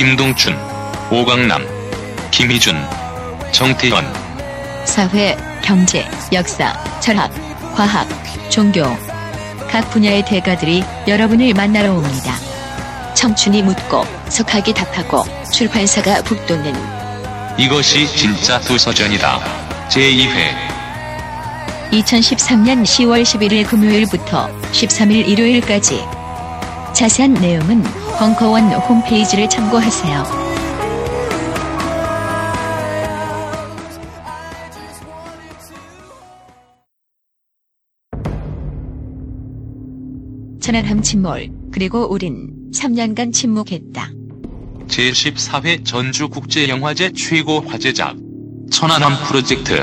김동춘, 오광남, 김희준, 정태현, 사회, 경제, 역사, 철학, 과학, 종교. 각 분야의 대가들이 여러분을 만나러 옵니다. 청춘이 묻고 석학이 답하고 출판사가 북돋는. 이것이 진짜 도서전이다. 제2회. 2013년 10월 11일 금요일부터 13일 일요일까지. 자세한 내용은 벙커원 홈페이지를 참고하세요. 천안함 침몰 그리고 우린 3년간 침묵했다. 제14회 전주국제영화제 최고 화제작 천안함 프로젝트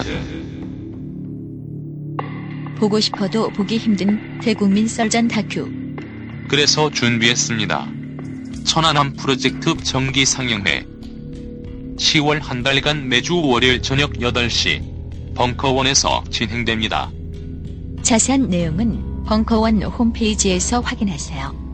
보고 싶어도 보기 힘든 대국민 썰전 다큐 그래서 준비했습니다. 천안함 프로젝트 정기 상영회 10월 한 달간 매주 월요일 저녁 8시 벙커원에서 진행됩니다. 자세한 내용은 벙커원 홈페이지에서 확인하세요.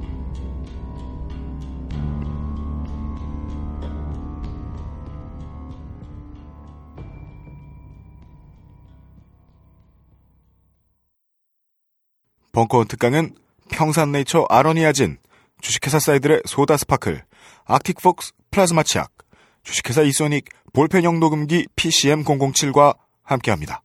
벙커원 특강은 평산네이처 아로니아진, 주식회사 사이들의 소다 스파클, 아틱폭스 플라즈마 치약, 주식회사 이소닉 볼펜형 녹음기 PCM007과 함께합니다.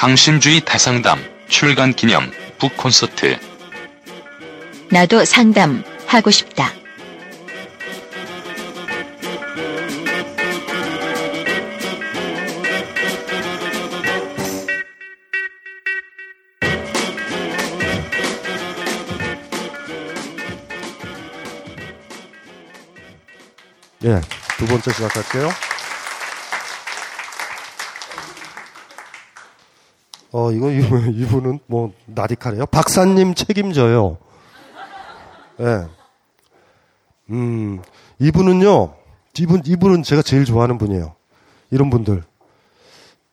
강신주의 다상담 출간 기념 북 콘서트 나도 상담 하고 싶다. 예, 두 번째 시작할게요. 어, 이거, 이분은 뭐, 나디카래요? 박사님 책임져요. 예. 음, 이분은요, 이분, 이분은 제가 제일 좋아하는 분이에요. 이런 분들.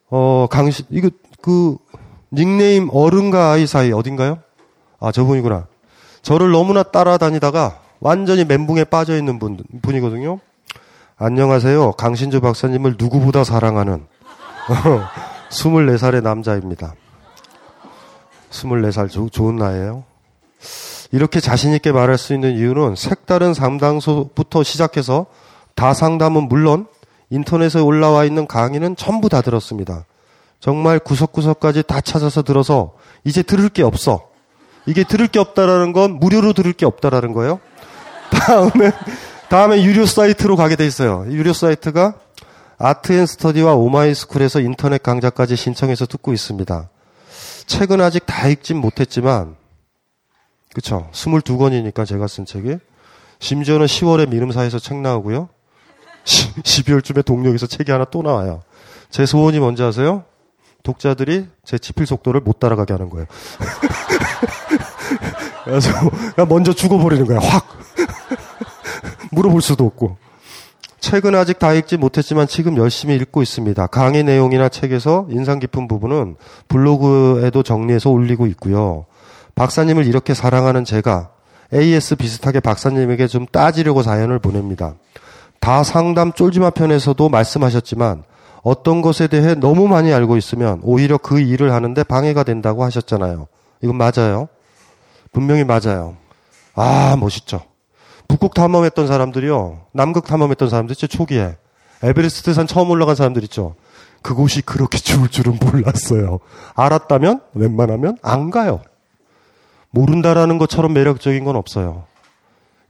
어, 강시, 이거, 그, 닉네임 어른과 아이 사이 어딘가요? 아, 저분이구나. 저를 너무나 따라다니다가 완전히 멘붕에 빠져 있는 분, 분이거든요. 안녕하세요. 강신주 박사님을 누구보다 사랑하는 24살의 남자입니다. 24살 조, 좋은 나이에요. 이렇게 자신있게 말할 수 있는 이유는 색다른 상담소부터 시작해서 다상담은 물론 인터넷에 올라와 있는 강의는 전부 다 들었습니다. 정말 구석구석까지 다 찾아서 들어서 이제 들을 게 없어. 이게 들을 게 없다라는 건 무료로 들을 게 없다라는 거예요. 다음에 다음에 유료 사이트로 가게 돼 있어요. 유료 사이트가 아트앤스터디와 오마이스쿨에서 인터넷 강좌까지 신청해서 듣고 있습니다. 책은 아직 다 읽진 못했지만, 그쵸. 22권이니까 제가 쓴 책이. 심지어는 10월에 미름사에서 책 나오고요. 12월쯤에 동력에서 책이 하나 또 나와요. 제 소원이 뭔지 아세요? 독자들이 제 지필 속도를 못 따라가게 하는 거예요. 그래서 먼저 죽어버리는 거야, 확. 물어볼 수도 없고. 책은 아직 다 읽지 못했지만 지금 열심히 읽고 있습니다. 강의 내용이나 책에서 인상 깊은 부분은 블로그에도 정리해서 올리고 있고요. 박사님을 이렇게 사랑하는 제가 AS 비슷하게 박사님에게 좀 따지려고 사연을 보냅니다. 다 상담 쫄지마 편에서도 말씀하셨지만 어떤 것에 대해 너무 많이 알고 있으면 오히려 그 일을 하는데 방해가 된다고 하셨잖아요. 이건 맞아요. 분명히 맞아요. 아, 멋있죠. 북극 탐험했던 사람들이요. 남극 탐험했던 사람들 있죠. 초기에. 에베레스트 산 처음 올라간 사람들 있죠. 그곳이 그렇게 좋을 줄은 몰랐어요. 알았다면 웬만하면 안 가요. 모른다라는 것처럼 매력적인 건 없어요.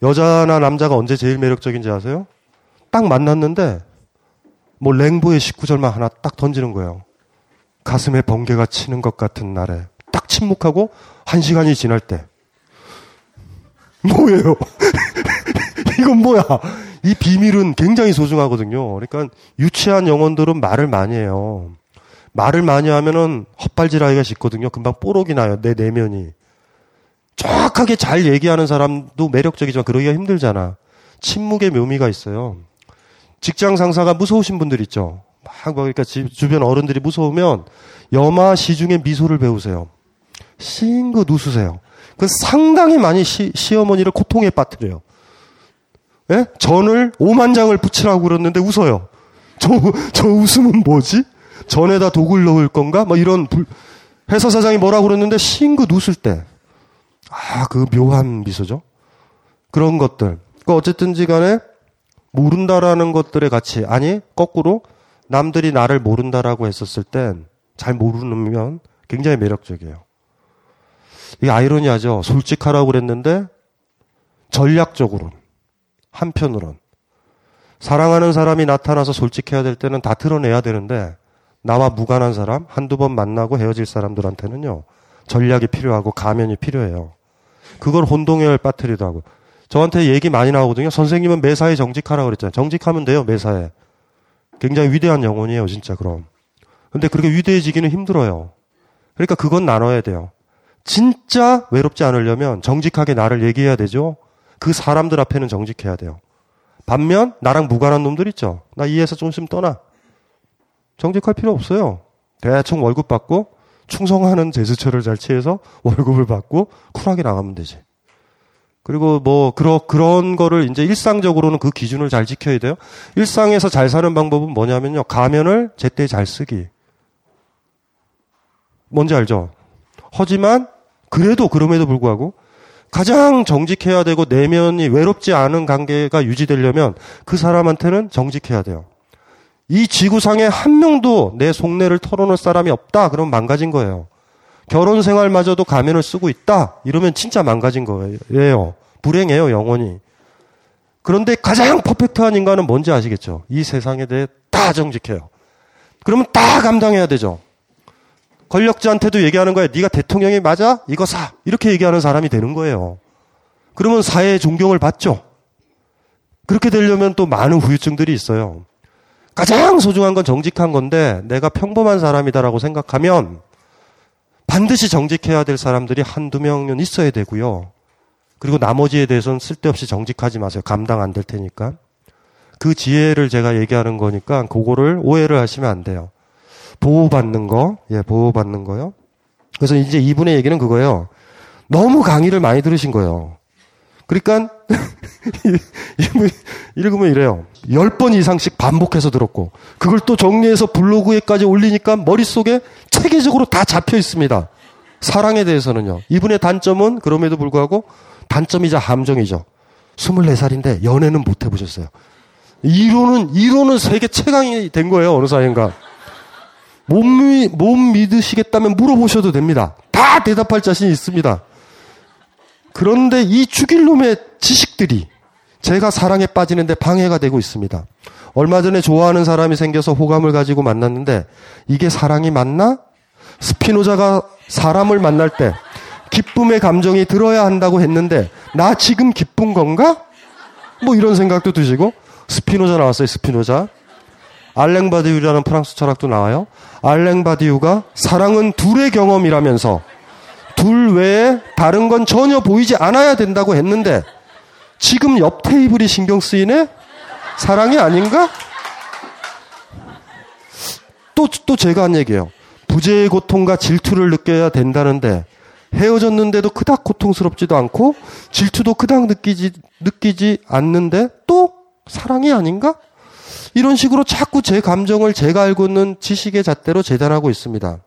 여자나 남자가 언제 제일 매력적인지 아세요? 딱 만났는데 뭐 랭보의 19절만 하나 딱 던지는 거예요. 가슴에 번개가 치는 것 같은 날에 딱 침묵하고 한 시간이 지날 때 뭐예요? 이건 뭐야? 이 비밀은 굉장히 소중하거든요. 그러니까 유치한 영혼들은 말을 많이 해요. 말을 많이 하면은 헛발질하기가 쉽거든요. 금방 뽀록이 나요. 내 내면이. 정확하게 잘 얘기하는 사람도 매력적이지만 그러기가 힘들잖아. 침묵의 묘미가 있어요. 직장 상사가 무서우신 분들 있죠. 막 그러니까 주변 어른들이 무서우면 여마 시중에 미소를 배우세요. 싱긋 웃으세요. 그 상당히 많이 시, 시어머니를 고통에 빠뜨려요. 예? 전을 오만장을 붙이라고 그랬는데 웃어요. 저, 저 웃음은 뭐지? 전에다 독을 넣을 건가? 뭐 이런 불, 회사 사장이 뭐라고 그랬는데 싱긋 웃을 때. 아, 그 묘한 미소죠. 그런 것들. 그 어쨌든지 간에 모른다라는 것들의 가치. 아니, 거꾸로 남들이 나를 모른다라고 했었을 땐 잘 모르면 굉장히 매력적이에요. 이게 아이러니하죠. 솔직하라고 그랬는데 전략적으로는 한편으론 사랑하는 사람이 나타나서 솔직해야 될 때는 다 드러내야 되는데 나와 무관한 사람 한두 번 만나고 헤어질 사람들한테는요 전략이 필요하고 가면이 필요해요. 그걸 혼동에 빠뜨리더라고. 저한테 얘기 많이 나오거든요. 선생님은 매사에 정직하라고 그랬잖아요. 정직하면 돼요, 매사에. 굉장히 위대한 영혼이에요, 진짜, 그럼. 근데 그렇게 위대해지기는 힘들어요. 그러니까 그건 나눠야 돼요. 진짜 외롭지 않으려면 정직하게 나를 얘기해야 되죠. 그 사람들 앞에는 정직해야 돼요. 반면 나랑 무관한 놈들 있죠. 나 이해해서 좀 있으면 떠나. 정직할 필요 없어요. 대충 월급 받고 충성하는 제스처를 잘 취해서 월급을 받고 쿨하게 나가면 되지. 그리고 뭐 그런 그런 거를 이제 일상적으로는 그 기준을 잘 지켜야 돼요. 일상에서 잘 사는 방법은 뭐냐면요. 가면을 제때 잘 쓰기. 뭔지 알죠? 하지만 그래도 그럼에도 불구하고 가장 정직해야 되고 내면이 외롭지 않은 관계가 유지되려면 그 사람한테는 정직해야 돼요. 이 지구상에 한 명도 내 속내를 털어놓을 사람이 없다. 그러면 망가진 거예요. 결혼 생활마저도 가면을 쓰고 있다. 이러면 진짜 망가진 거예요. 불행해요, 영원히. 그런데 가장 퍼펙트한 인간은 뭔지 아시겠죠? 이 세상에 대해 다 정직해요. 그러면 다 감당해야 되죠. 권력자한테도 얘기하는 거예요. 네가 대통령이 맞아? 이거 사. 이렇게 얘기하는 사람이 되는 거예요. 그러면 사회의 존경을 받죠. 그렇게 되려면 또 많은 후유증들이 있어요. 가장 소중한 건 정직한 건데 내가 평범한 사람이다라고 생각하면 반드시 정직해야 될 사람들이 한두 명은 있어야 되고요. 그리고 나머지에 대해서는 쓸데없이 정직하지 마세요. 감당 안 될 테니까. 그 지혜를 제가 얘기하는 거니까 그거를 오해를 하시면 안 돼요. 보호받는 거, 예, 보호받는 거요. 그래서 이제 이분의 얘기는 그거예요. 너무 강의를 많이 들으신 거예요. 그러니까 읽으면 이래요. 10번 이상씩 반복해서 들었고 그걸 또 정리해서 블로그에까지 올리니까 머릿속에 체계적으로 다 잡혀 있습니다. 사랑에 대해서는요. 이분의 단점은 그럼에도 불구하고 단점이자 함정이죠. 24살인데 연애는 못 해보셨어요. 이론은, 이론은 세계 최강이 된 거예요. 어느 사이인가. 못, 미, 못 믿으시겠다면 물어보셔도 됩니다. 다 대답할 자신이 있습니다. 그런데 이 죽일 놈의 지식들이 제가 사랑에 빠지는데 방해가 되고 있습니다. 얼마 전에 좋아하는 사람이 생겨서 호감을 가지고 만났는데 이게 사랑이 맞나? 스피노자가 사람을 만날 때 기쁨의 감정이 들어야 한다고 했는데 나 지금 기쁜 건가? 뭐 이런 생각도 드시고 스피노자 나왔어요. 스피노자. 알랭 바디우라는 프랑스 철학자도 나와요. 알랭 바디우가 사랑은 둘의 경험이라면서 둘 외에 다른 건 전혀 보이지 않아야 된다고 했는데 지금 옆 테이블이 신경 쓰이네? 사랑이 아닌가? 또, 또 제가 한 얘기예요. 부재의 고통과 질투를 느껴야 된다는데 헤어졌는데도 그닥 고통스럽지도 않고 질투도 그닥 느끼지, 느끼지 않는데 또 사랑이 아닌가? 이런 식으로 자꾸 제 감정을 제가 알고 있는 지식의 잣대로 재단하고 있습니다.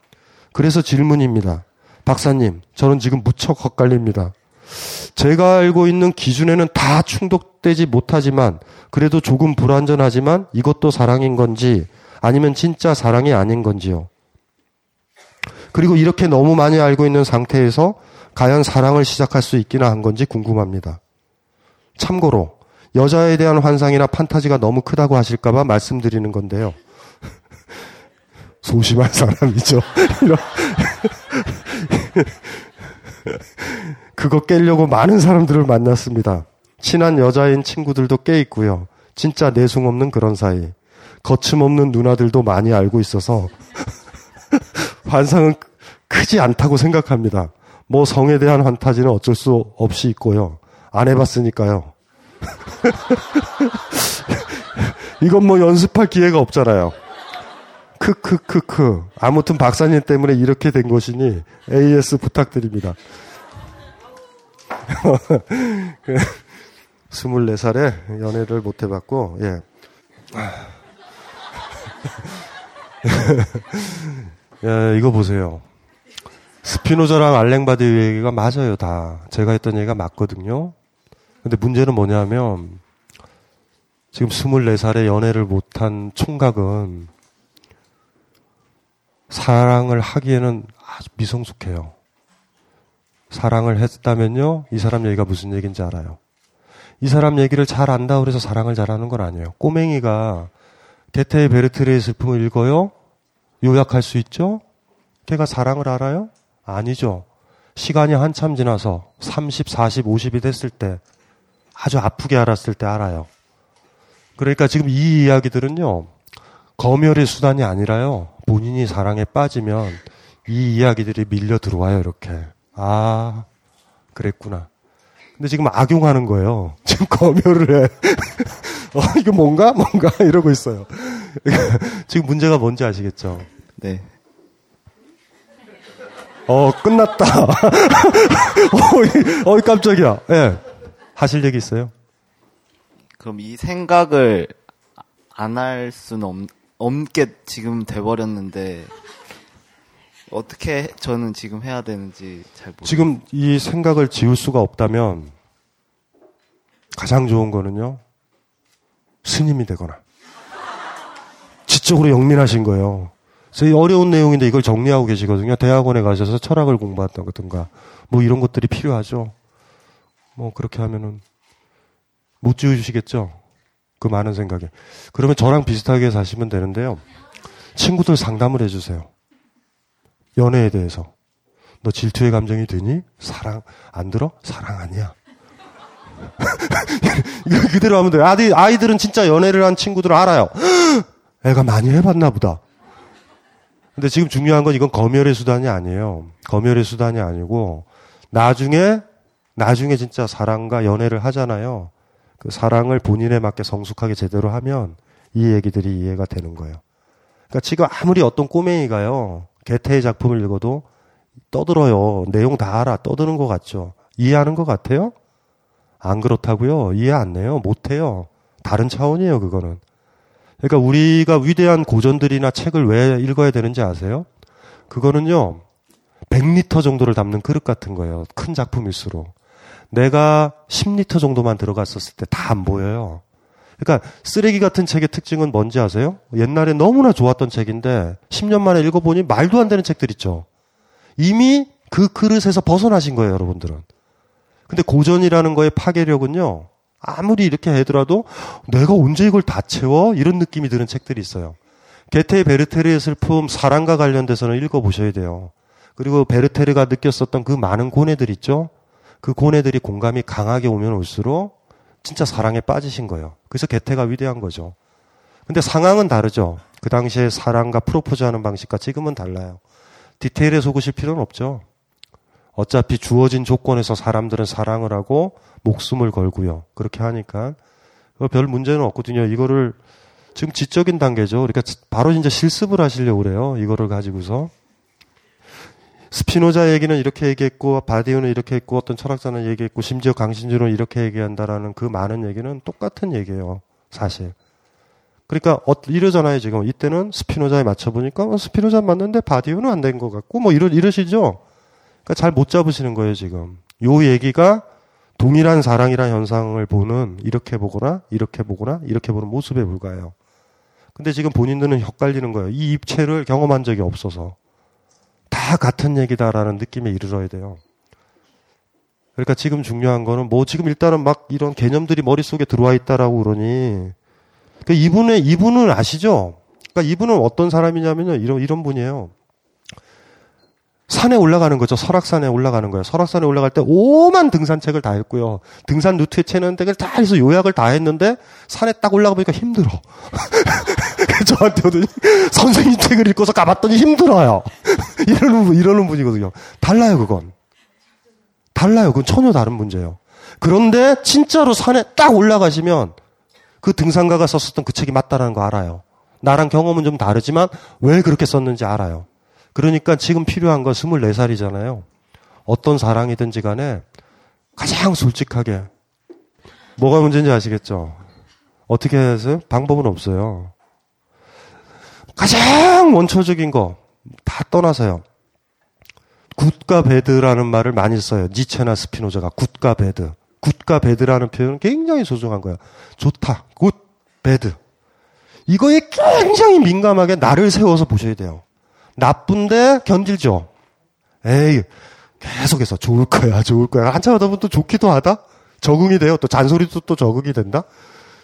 그래서 질문입니다. 박사님, 저는 지금 무척 헛갈립니다. 제가 알고 있는 기준에는 다 충족되지 못하지만 그래도 조금 불완전하지만 이것도 사랑인 건지 아니면 진짜 사랑이 아닌 건지요. 그리고 이렇게 너무 많이 알고 있는 상태에서 과연 사랑을 시작할 수 있기나 한 건지 궁금합니다. 참고로 여자에 대한 환상이나 판타지가 너무 크다고 하실까봐 말씀드리는 건데요. 소심한 사람이죠. 그거 깨려고 많은 사람들을 만났습니다. 친한 여자인 친구들도 깨 있고요. 진짜 내숭 없는 그런 사이. 거침없는 누나들도 많이 알고 있어서 환상은 크지 않다고 생각합니다. 뭐 성에 대한 환타지는 어쩔 수 없이 있고요. 안 해봤으니까요. 이건 뭐 연습할 기회가 없잖아요. 크크크크. 아무튼 박사님 때문에 이렇게 된 것이니 AS 부탁드립니다. 24살에 연애를 못 해봤고, 예. 예, 이거 보세요. 스피노자랑 알랭바드 얘기가 맞아요, 다. 제가 했던 얘기가 맞거든요. 근데 문제는 뭐냐면, 지금 24살에 연애를 못한 총각은 사랑을 하기에는 아주 미성숙해요. 사랑을 했다면요, 이 사람 얘기가 무슨 얘기인지 알아요. 이 사람 얘기를 잘 안다 그래서 사랑을 잘하는 건 아니에요. 꼬맹이가 게테의 베르트르의 슬픔을 읽어요? 요약할 수 있죠? 걔가 사랑을 알아요? 아니죠. 시간이 한참 지나서 30, 40, 50이 됐을 때 아주 아프게 알았을 때 알아요. 그러니까 지금 이 이야기들은요, 검열의 수단이 아니라요, 본인이 사랑에 빠지면 이 이야기들이 밀려 들어와요, 이렇게. 아, 그랬구나. 근데 지금 악용하는 거예요. 지금 검열을 해. 어, 이거 뭔가? 뭔가? 이러고 있어요. 지금 문제가 뭔지 아시겠죠? 네. 어, 끝났다. 어, 이 깜짝이야. 예. 네. 하실 얘기 있어요? 그럼 이 생각을 안 할 수는 없, 없게 지금 돼버렸는데, 어떻게 저는 지금 해야 되는지 잘 모르겠어요. 지금 이 생각을 지울 수가 없다면, 가장 좋은 거는요, 스님이 되거나, 지적으로 영민하신 거예요. 저희 어려운 내용인데 이걸 정리하고 계시거든요. 대학원에 가셔서 철학을 공부한다든가, 뭐 이런 것들이 필요하죠. 뭐 그렇게 하면은 못 지우시겠죠? 그 많은 생각에. 그러면 저랑 비슷하게 사시면 되는데요. 친구들 상담을 해주세요. 연애에 대해서. 너 질투의 감정이 드니? 사랑, 안 들어? 사랑 아니야. 그대로 하면 돼요. 아이, 아이들은 진짜 연애를 한 친구들 알아요. 애가 많이 해봤나 보다. 근데 지금 중요한 건 이건 검열의 수단이 아니에요. 검열의 수단이 아니고, 나중에, 나중에 진짜 사랑과 연애를 하잖아요. 그 사랑을 본인에 맞게 성숙하게 제대로 하면 이 얘기들이 이해가 되는 거예요. 그러니까 지금 아무리 어떤 꼬맹이가요, 개태의 작품을 읽어도 떠들어요. 내용 다 알아. 떠드는 것 같죠. 이해하는 것 같아요? 안 그렇다고요. 이해 안 해요. 못 해요. 다른 차원이에요, 그거는. 그러니까 우리가 위대한 고전들이나 책을 왜 읽어야 되는지 아세요? 그거는요, 100리터 정도를 담는 그릇 같은 거예요. 큰 작품일수록. 내가 10리터 정도만 들어갔었을 때 다 안 보여요. 그러니까 쓰레기 같은 책의 특징은 뭔지 아세요? 옛날에 너무나 좋았던 책인데 10년 만에 읽어보니 말도 안 되는 책들 있죠. 이미 그 그릇에서 벗어나신 거예요, 여러분들은. 근데 고전이라는 거의 파괴력은요. 아무리 이렇게 해더라도 내가 언제 이걸 다 채워? 이런 느낌이 드는 책들이 있어요. 게테의 베르테르의 슬픔 사랑과 관련돼서는 읽어보셔야 돼요. 그리고 베르테르가 느꼈었던 그 많은 고뇌들 있죠? 그 고뇌들이 공감이 강하게 오면 올수록 진짜 사랑에 빠지신 거예요. 그래서 게테가 위대한 거죠. 근데 상황은 다르죠. 그 당시에 사랑과 프로포즈 하는 방식과 지금은 달라요. 디테일에 속으실 필요는 없죠. 어차피 주어진 조건에서 사람들은 사랑을 하고 목숨을 걸고요. 그렇게 하니까 별 문제는 없거든요. 이거를 지금 지적인 단계죠. 그러니까 바로 이제 실습을 하시려고 그래요. 이거를 가지고서. 스피노자 얘기는 이렇게 얘기했고 바디우는 이렇게 했고 어떤 철학자는 얘기했고 심지어 강신주는 이렇게 얘기한다라는 그 많은 얘기는 똑같은 얘기예요. 사실. 그러니까 어, 이러잖아요 지금 이때는 스피노자에 맞춰 보니까 어, 스피노자 맞는데 바디우는 안 된 것 같고 뭐 이러 이러시죠. 그러니까 잘 못 잡으시는 거예요 지금. 요 얘기가 동일한 사랑이란 현상을 보는 이렇게 보거나 이렇게 보거나 이렇게 보는 모습에 불과해요. 근데 지금 본인들은 헷갈리는 거예요. 이 입체를 경험한 적이 없어서. 다 같은 얘기다라는 느낌에 이르러야 돼요. 그러니까 지금 중요한 거는 뭐 지금 일단은 막 이런 개념들이 머릿속에 들어와 있다라고 그러니 그러니까 이분의 이분은 아시죠? 그러니까 이분은 어떤 사람이냐면요. 이런 이런 분이에요. 산에 올라가는 거죠. 설악산에 올라가는 거예요. 설악산에 올라갈 때 오만 등산책을 다 했고요. 등산 루트에 채는 덱을 다 해서 요약을 다 했는데 산에 딱 올라가 보니까 힘들어. 저한테 오더니 선생님 책을 읽고서 가봤더니 힘들어요. 이러는 분, 이러는 분이거든요. 달라요, 그건. 달라요. 그건 전혀 다른 문제예요. 그런데 진짜로 산에 딱 올라가시면 그 등산가가 썼었던 그 책이 맞다라는 거 알아요. 나랑 경험은 좀 다르지만 왜 그렇게 썼는지 알아요. 그러니까 지금 필요한 건 24살이잖아요. 어떤 사랑이든지 간에 가장 솔직하게. 뭐가 문제인지 아시겠죠? 어떻게 해서 방법은 없어요. 가장 원초적인 거 다 떠나서요. 굿과 배드라는 말을 많이 써요. 니체나 스피노자가 굿과 배드. 굿과 배드라는 표현은 굉장히 소중한 거예요. 좋다. good, bad. 이거에 굉장히 민감하게 날을 세워서 보셔야 돼요. 나쁜데 견디죠. 에이, 계속해서 좋을 거야, 좋을 거야. 한참 하다 보면 또 좋기도 하다? 적응이 돼요. 또 잔소리도 또 적응이 된다?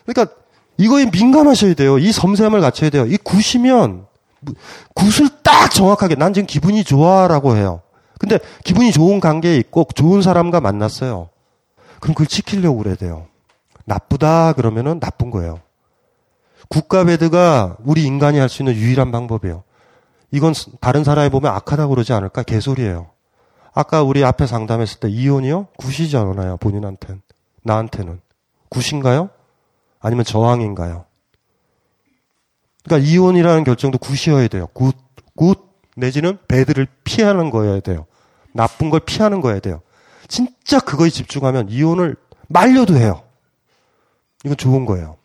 그러니까 이거에 민감하셔야 돼요. 이 섬세함을 갖춰야 돼요. 이 good이면 good을 딱 정확하게 난 지금 기분이 좋아라고 해요. 근데 기분이 좋은 관계에 있고 좋은 사람과 만났어요. 그럼 그걸 지키려고 그래야 돼요. 나쁘다 그러면은 나쁜 거예요. good과 bad가 우리 인간이 할 수 있는 유일한 방법이에요. 이건 다른 사람이 보면 악하다고 그러지 않을까? 개소리예요. 아까 우리 앞에 상담했을 때 이혼이요? good이지 않아요, 본인한텐. 나한테는. good인가요? 아니면 저항인가요? 그러니까 이혼이라는 결정도 good이어야 돼요. good, good, 내지는 bad를 피하는 거여야 돼요. 나쁜 걸 피하는 거여야 돼요. 진짜 그거에 집중하면 이혼을 말려도 해요. 이건 좋은 거예요.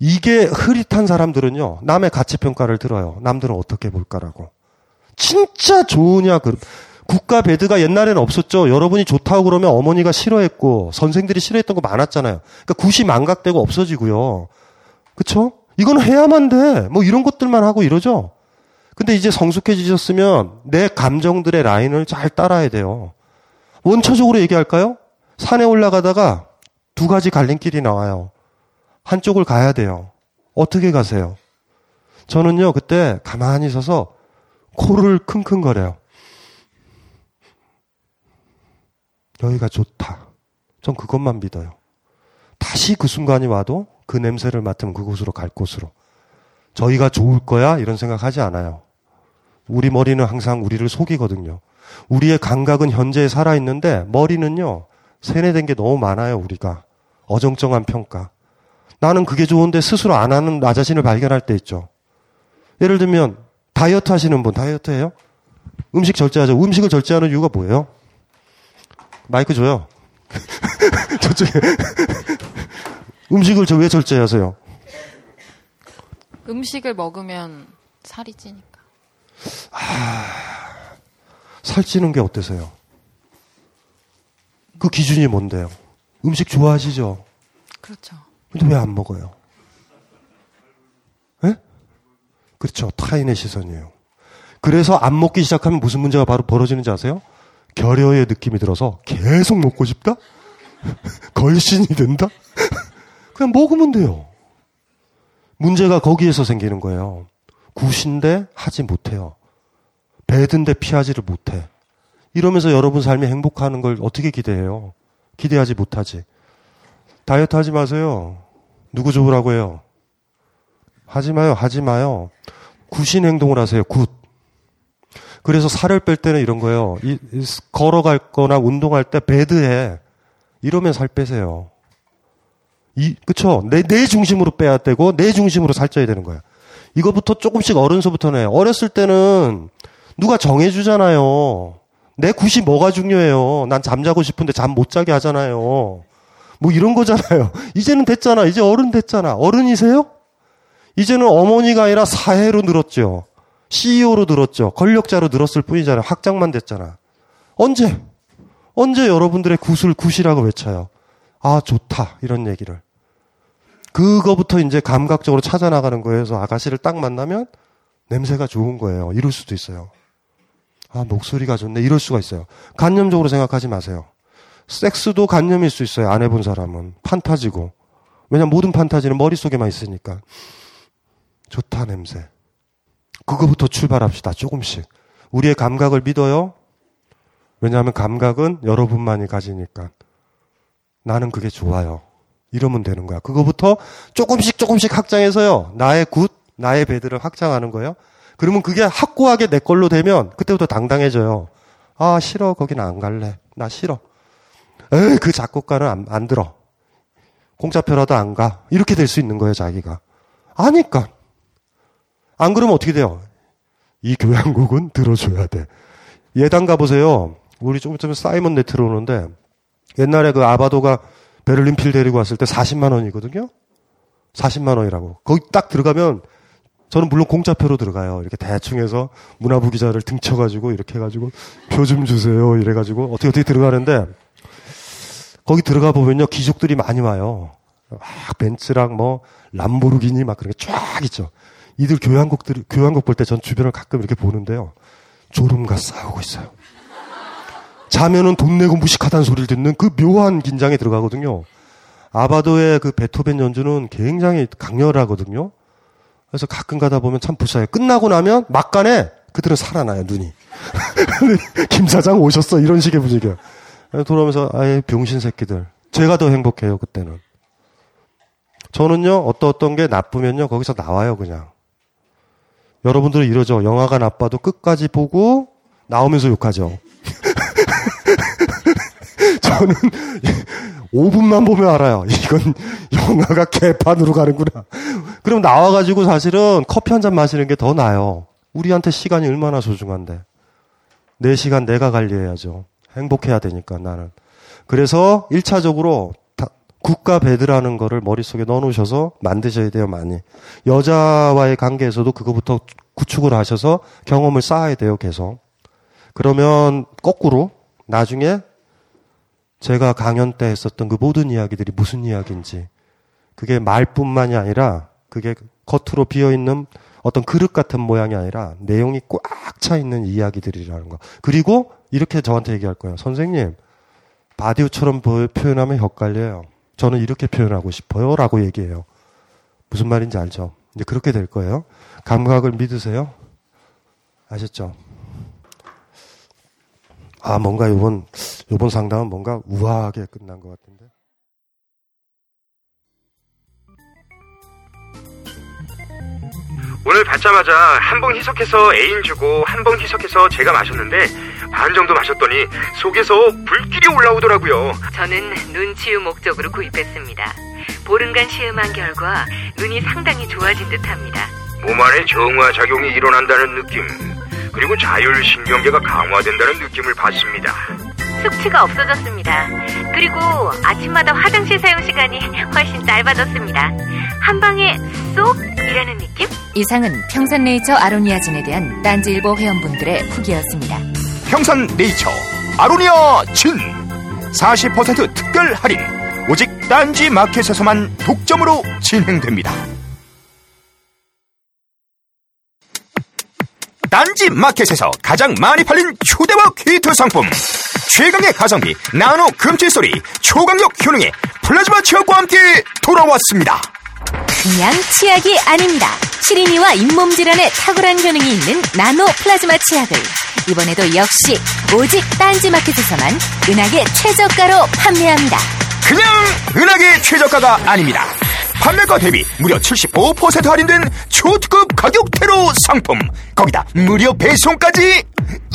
이게 흐릿한 사람들은요, 남의 가치평가를 들어요. 남들은 어떻게 볼까라고. 진짜 좋으냐, 그, 국가 배드가 옛날에는 없었죠. 여러분이 좋다고 그러면 어머니가 싫어했고, 선생들이 싫어했던 거 많았잖아요. 그러니까 굿이 망각되고 없어지고요. 그쵸? 이건 해야만 돼. 뭐 이런 것들만 하고 이러죠. 근데 이제 성숙해지셨으면 내 감정들의 라인을 잘 따라야 돼요. 원초적으로 얘기할까요? 산에 올라가다가 두 가지 갈림길이 나와요. 한쪽을 가야 돼요. 어떻게 가세요? 저는요, 그때 가만히 서서 코를 킁킁거려요. 여기가 좋다. 전 그것만 믿어요. 다시 그 순간이 와도 그 냄새를 맡으면 그곳으로 갈 곳으로. 저희가 좋을 거야? 이런 생각 하지 않아요. 우리 머리는 항상 우리를 속이거든요. 우리의 감각은 현재에 살아있는데 머리는요, 세뇌된 게 너무 많아요, 우리가. 어정쩡한 평가. 나는 그게 좋은데 스스로 안 하는 나 자신을 발견할 때 있죠. 예를 들면 다이어트 하시는 분 다이어트 해요? 음식 절제하죠. 음식을 절제하는 이유가 뭐예요? 마이크 줘요. 저쪽에 음식을 저왜 절제하세요? 음식을 먹으면 살이 찌니까. 살찌는 게 어때서요? 그 기준이 뭔데요? 음식 좋아하시죠? 그렇죠. 근데 왜 안 먹어요? 예? 그렇죠. 타인의 시선이에요. 그래서 안 먹기 시작하면 무슨 문제가 바로 벌어지는지 아세요? 결여의 느낌이 들어서 계속 먹고 싶다? 걸신이 된다? 그냥 먹으면 돼요. 문제가 거기에서 생기는 거예요. good인데 하지 못해요. bad인데 피하지를 못해. 이러면서 여러분 삶이 행복하는 걸 어떻게 기대해요? 기대하지 못하지. 다이어트 하지 마세요. 누구 좋으라고 해요? 하지 마요, 하지 마요. good인 행동을 하세요, good. 그래서 살을 뺄 때는 이런 거예요. 이, 이, 걸어갈 거나 운동할 때 배드해. 이러면 살 빼세요. 이, 그쵸? 내, 내 중심으로 빼야 되고, 내 중심으로 살쪄야 되는 거야. 이거부터 조금씩 어른서부터는 어렸을 때는 누가 정해주잖아요. 내 굿이 뭐가 중요해요. 난 잠자고 싶은데 잠 못 자게 하잖아요. 뭐 이런 거잖아요. 이제는 됐잖아. 이제 어른 됐잖아. 어른이세요? 이제는 어머니가 아니라 사회로 늘었죠. CEO로 늘었죠. 권력자로 늘었을 뿐이잖아요. 확장만 됐잖아. 언제? 언제 여러분들의 굿을 굿이라고 외쳐요? 아, 좋다. 이런 얘기를. 그거부터 이제 감각적으로 찾아 나가는 거예요. 그래서 아가씨를 딱 만나면 냄새가 좋은 거예요. 이럴 수도 있어요. 아, 목소리가 좋네. 이럴 수가 있어요. 간념적으로 생각하지 마세요. 섹스도 간념일 수 있어요. 안 해본 사람은. 판타지고. 왜냐면 모든 판타지는 머릿속에만 있으니까. 좋다, 냄새. 그거부터 출발합시다. 조금씩. 우리의 감각을 믿어요. 왜냐하면 감각은 여러분만이 가지니까. 나는 그게 좋아요. 이러면 되는 거야. 그거부터 조금씩 조금씩 확장해서요. 나의 good, 나의 bad를 확장하는 거예요. 그러면 그게 확고하게 내 걸로 되면 그때부터 당당해져요. 아, 싫어. 거기는 안 갈래. 나 싫어. 에이, 그 작곡가는 안, 안 들어. 공짜표라도 안 가. 이렇게 될 수 있는 거예요, 자기가. 아니까. 안 그러면 어떻게 돼요? 이 교향곡은 들어줘야 돼. 예당 가보세요. 우리 조금 있으면 사이먼 네트로 오는데 옛날에 그 아바도가 베를린 필 데리고 왔을 때 40만 원이거든요. 40만 원이라고. 거기 딱 들어가면 저는 물론 공짜표로 들어가요. 이렇게 대충 해서 문화부 기자를 등쳐가지고 이렇게 해가지고 표 좀 주세요. 이래가지고 어떻게 어떻게 들어가는데 거기 들어가 보면요 귀족들이 많이 와요. 막 벤츠랑 뭐 람보르기니 막 그런 게 쫙 있죠. 이들 교향곡들 교향곡 볼 때 전 주변을 가끔 이렇게 보는데요. 졸음과 싸우고 있어요. 자면은 돈 내고 무식하다는 소리를 듣는 그 묘한 긴장에 들어가거든요. 아바도의 그 베토벤 연주는 굉장히 강렬하거든요. 그래서 가끔 가다 보면 참 불쌍해요. 끝나고 나면 막간에 그들은 살아나요, 눈이. 김 사장 오셨어. 이런 식의 분위기야. 돌아오면서, 아예 병신 새끼들. 제가 더 행복해요, 그때는. 저는요, 어떤 어떤 게 나쁘면요, 거기서 나와요, 그냥. 여러분들은 이러죠. 영화가 나빠도 끝까지 보고 나오면서 욕하죠. 저는 5분만 보면 알아요. 이건 영화가 개판으로 가는구나. 그럼 나와가지고 사실은 커피 한 잔 마시는 게 더 나아요. 우리한테 시간이 얼마나 소중한데. 내 시간 내가 관리해야죠. 행복해야 되니까 나는. 그래서 1차적으로 국가 배드라는 거를 머릿속에 넣어놓으셔서 만드셔야 돼요, 많이. 여자와의 관계에서도 그거부터 구축을 하셔서 경험을 쌓아야 돼요, 계속. 그러면 거꾸로 나중에 제가 강연 때 했었던 그 모든 이야기들이 무슨 이야기인지 그게 말뿐만이 아니라 그게 겉으로 비어 있는 어떤 그릇 같은 모양이 아니라 내용이 꽉 차 있는 이야기들이라는 거. 그리고 이렇게 저한테 얘기할 거예요. 선생님, 바디오처럼 표현하면 헷갈려요. 저는 이렇게 표현하고 싶어요. 라고 얘기해요. 무슨 말인지 알죠? 이제 그렇게 될 거예요. 감각을 믿으세요. 아셨죠? 아, 뭔가 요번, 요번 상담은 뭔가 우아하게 끝난 것 같은데. 오늘 받자마자 한 봉 희석해서 애인 주고 한 봉 희석해서 제가 마셨는데 반 정도 마셨더니 속에서 불길이 올라오더라고요. 저는 눈치유 목적으로 구입했습니다. 보름간 시음한 결과 눈이 상당히 좋아진 듯합니다. 몸 안에 정화 작용이 일어난다는 느낌 그리고 자율신경계가 강화된다는 느낌을 받습니다. 숙취가 없어졌습니다. 그리고 아침마다 화장실 사용 시간이 훨씬 짧아졌습니다. 한 방에 쏙 이라는 느낌? 이상은 평산네이처 아로니아진에 대한 딴지일보 회원분들의 후기였습니다. 평산네이처 아로니아 진 40% 특별 할인 오직 딴지 마켓에서만 독점으로 진행됩니다. 딴지 마켓에서 가장 많이 팔린 휴대와 퀴트 상품 최강의 가성비 나노 금칠소리 초강력 효능의 플라즈마 치약과 함께 돌아왔습니다. 그냥 치약이 아닙니다. 시린이와 잇몸 질환에 탁월한 효능이 있는 나노 플라즈마 치약을 이번에도 역시 오직 딴지 마켓에서만 은하계 최저가로 판매합니다. 그냥 은하계 최저가가 아닙니다. 판매가 대비 무려 75% 할인된 초특급 가격대로 상품. 거기다 무료 배송까지.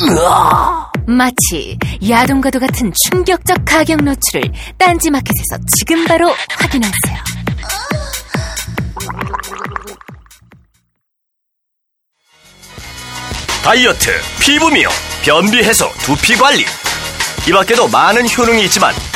으아! 마치 야동과도 같은 충격적 가격 노출을 딴지마켓에서 지금 바로 확인하세요. 다이어트, 피부 미용, 변비 해소, 두피 관리. 이 밖에도 많은 효능이 있지만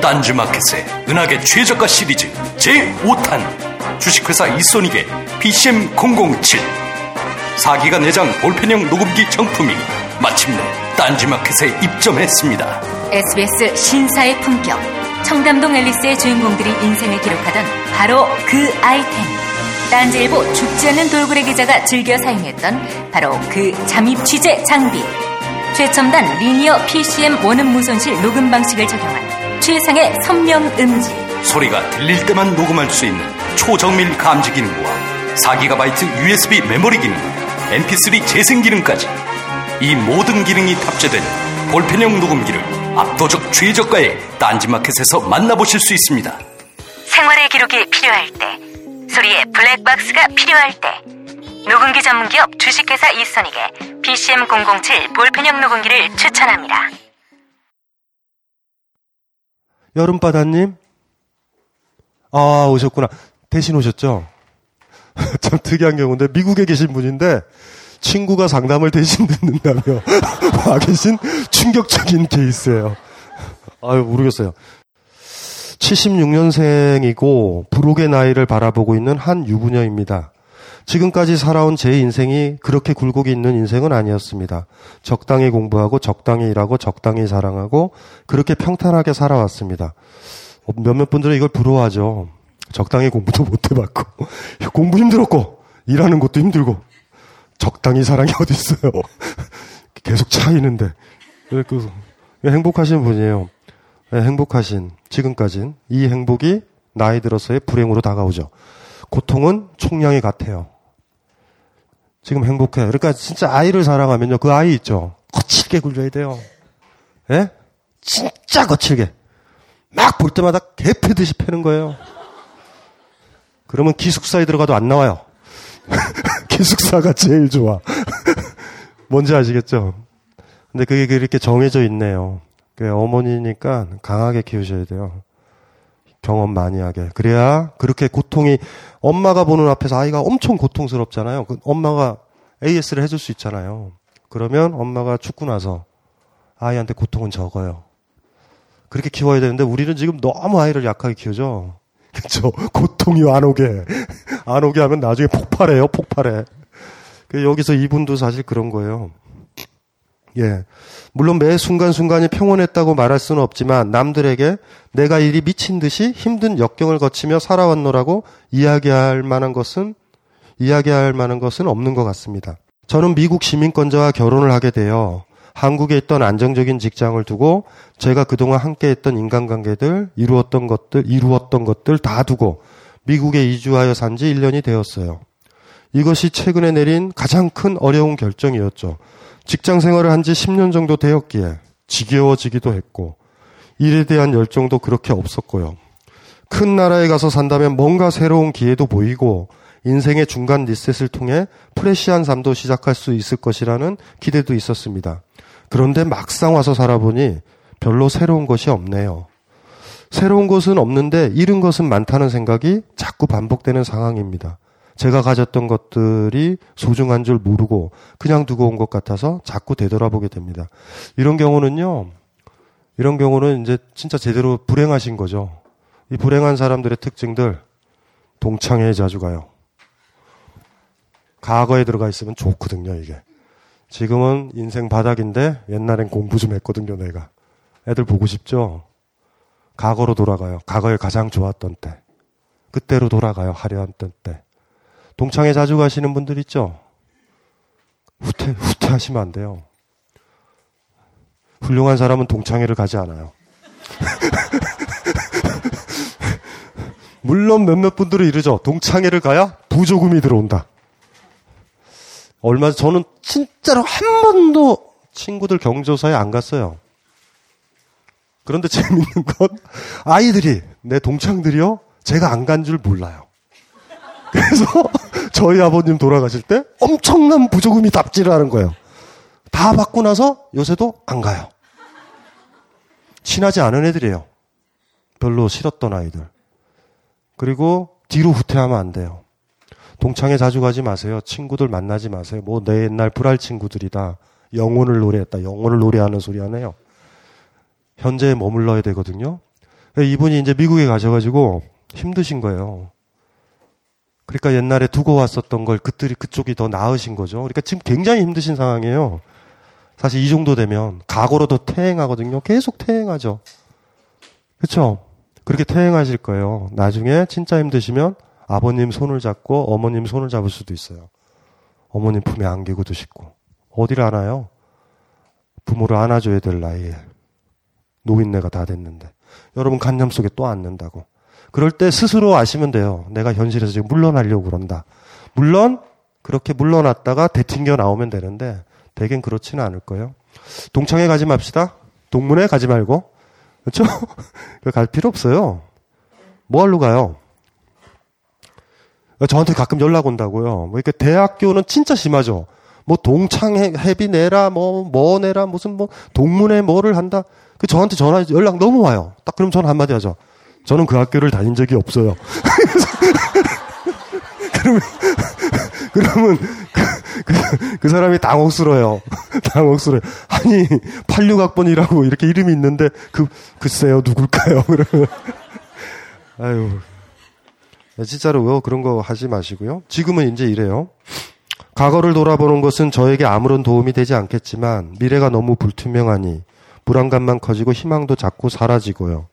딴지마켓의 은하계 최저가 시리즈 제5탄 주식회사 이소닉의 PCM007 4기가 내장 볼펜형 녹음기 정품이 마침내 딴지마켓에 입점했습니다. SBS 신사의 품격. 청담동 앨리스의 주인공들이 인생을 기록하던 바로 그 아이템. 딴지일보 죽지 않는 돌고래 기자가 즐겨 사용했던 바로 그 잠입 취재 장비. 최첨단 리니어 PCM 원음 무손실 녹음 방식을 적용한 최상의 선명 음질. 소리가 들릴 때만 녹음할 수 있는 초정밀 감지 기능과 4GB USB 메모리 기능, MP3 재생 기능까지 이 모든 기능이 탑재된 볼펜형 녹음기를 압도적 최저가에 딴지마켓에서 만나보실 수 있습니다. 생활의 기록이 필요할 때, 소리의 블랙박스가 필요할 때, 녹음기 전문기업 주식회사 이선익의 PCM007 볼펜형 녹음기를 추천합니다. 여름바다님? 아, 오셨구나. 대신 오셨죠? 참 특이한 경우인데, 미국에 계신 분인데, 친구가 상담을 대신 듣는다며 와 계신 충격적인 케이스예요. 아유, 모르겠어요. 76년생이고, 부록의 나이를 바라보고 있는 한 유부녀입니다. 지금까지 살아온 제 인생이 그렇게 굴곡이 있는 인생은 아니었습니다. 적당히 공부하고 적당히 일하고 적당히 사랑하고 그렇게 평탄하게 살아왔습니다. 어, 몇몇 분들은 이걸 부러워하죠. 적당히 공부도 못 해봤고 공부 힘들었고 일하는 것도 힘들고 적당히 사랑이 어디 있어요. 계속 차이는데 그 행복하신 분이에요. 네, 행복하신 지금까진 이 행복이 나이 들어서의 불행으로 다가오죠. 고통은 총량이 같아요. 지금 행복해요. 그러니까 진짜 아이를 사랑하면요. 그 아이 있죠. 거칠게 굴려야 돼요. 예? 진짜 거칠게. 막 볼 때마다 개 패듯이 패는 거예요. 그러면 기숙사에 들어가도 안 나와요. 기숙사가 제일 좋아. 뭔지 아시겠죠? 근데 그게 그렇게 정해져 있네요. 어머니니까 강하게 키우셔야 돼요. 경험 많이 하게. 그래야 그렇게 고통이 엄마가 보는 앞에서 아이가 엄청 고통스럽잖아요. 그 엄마가 AS를 해줄 수 있잖아요. 그러면 엄마가 죽고 나서 아이한테 고통은 적어요. 그렇게 키워야 되는데 우리는 지금 너무 아이를 약하게 키우죠. 그렇죠. 고통이 안 오게 안 오게 하면 나중에 폭발해요. 폭발해. 그 여기서 이분도 사실 그런 거예요. 예. 물론 매 순간순간이 평온했다고 말할 수는 없지만 남들에게 내가 일이 미친 듯이 힘든 역경을 거치며 살아왔노라고 이야기할 만한 것은 이야기할 만한 것은 없는 것 같습니다. 저는 미국 시민권자와 결혼을 하게 되어 한국에 있던 안정적인 직장을 두고 제가 그동안 함께 했던 인간관계들, 이루었던 것들, 이루었던 것들 다 두고 미국에 이주하여 산 지 1년이 되었어요. 이것이 최근에 내린 가장 큰 어려운 결정이었죠. 직장 생활을 한 지 10년 정도 되었기에 지겨워지기도 했고 일에 대한 열정도 그렇게 없었고요. 큰 나라에 가서 산다면 뭔가 새로운 기회도 보이고 인생의 중간 리셋을 통해 프레시한 삶도 시작할 수 있을 것이라는 기대도 있었습니다. 그런데 막상 와서 살아보니 별로 새로운 것이 없네요. 새로운 것은 없는데 잃은 것은 많다는 생각이 자꾸 반복되는 상황입니다. 제가 가졌던 것들이 소중한 줄 모르고 그냥 두고 온 것 같아서 자꾸 되돌아보게 됩니다. 이런 경우는요, 이런 경우는 이제 진짜 제대로 불행하신 거죠. 이 불행한 사람들의 특징들, 동창회에 자주 가요. 과거에 들어가 있으면 좋거든요, 이게. 지금은 인생 바닥인데 옛날엔 공부 좀 했거든요, 내가. 애들 보고 싶죠? 과거로 돌아가요. 과거에 가장 좋았던 때. 그때로 돌아가요, 화려했던 때. 동창회 자주 가시는 분들 있죠? 후퇴, 후퇴하시면 안 돼요. 훌륭한 사람은 동창회를 가지 않아요. 물론 몇몇 분들은 이러죠. 동창회를 가야 부조금이 들어온다. 얼마 전 저는 진짜로 한 번도 친구들 경조사에 안 갔어요. 그런데 재밌는 건 아이들이 내 동창들이요 제가 안 간 줄 몰라요. 그래서 저희 아버님 돌아가실 때 엄청난 부조금이 답지를 하는 거예요. 다 받고 나서 요새도 안 가요. 친하지 않은 애들이에요. 별로 싫었던 아이들. 그리고 뒤로 후퇴하면 안 돼요. 동창회 자주 가지 마세요. 친구들 만나지 마세요. 뭐 내 옛날 불알 친구들이다. 영혼을 노래했다. 영혼을 노래하는 소리 하네요. 현재에 머물러야 되거든요. 이분이 이제 미국에 가셔가지고 힘드신 거예요. 그러니까 옛날에 두고 왔었던 걸 그들이 그쪽이 더 나으신 거죠. 그러니까 지금 굉장히 힘드신 상황이에요. 사실 이 정도 되면 각오로도 퇴행하거든요. 계속 퇴행하죠. 그렇죠? 그렇게 퇴행하실 거예요. 나중에 진짜 힘드시면 아버님 손을 잡고 어머님 손을 잡을 수도 있어요. 어머님 품에 안기고도 싶고 어디를 안아요? 부모를 안아줘야 될 나이에 노인네가 다 됐는데 여러분 간념 속에 또 앉는다고. 그럴 때 스스로 아시면 돼요. 내가 현실에서 지금 물러나려고 그런다. 물론 그렇게 물러났다가 대튕겨 나오면 되는데 대개 그렇지는 않을 거예요. 동창회 가지 맙시다. 동문회 가지 말고. 그렇죠? 갈 필요 없어요. 뭐 하러 가요? 저한테 가끔 연락 온다고요. 뭐 이렇게 대학교는 진짜 심하죠. 뭐 동창회비 내라, 뭐, 뭐 내라, 무슨 뭐 동문회 뭐를 한다. 그 저한테 전화, 연락 너무 와요. 딱 그럼 저는 한마디 하죠. 저는 그 학교를 다닌 적이 없어요. 그러면, 그러면 그, 그, 그 사람이 당혹스러워요. 당혹스러워요. 아니, 86학번이라고 이렇게 이름이 있는데, 그, 글쎄요, 누굴까요? 그러면. 아유. 진짜로 왜 그런 거 하지 마시고요. 지금은 이제 이래요. 과거를 돌아보는 것은 저에게 아무런 도움이 되지 않겠지만, 미래가 너무 불투명하니, 불안감만 커지고 희망도 자꾸 사라지고요.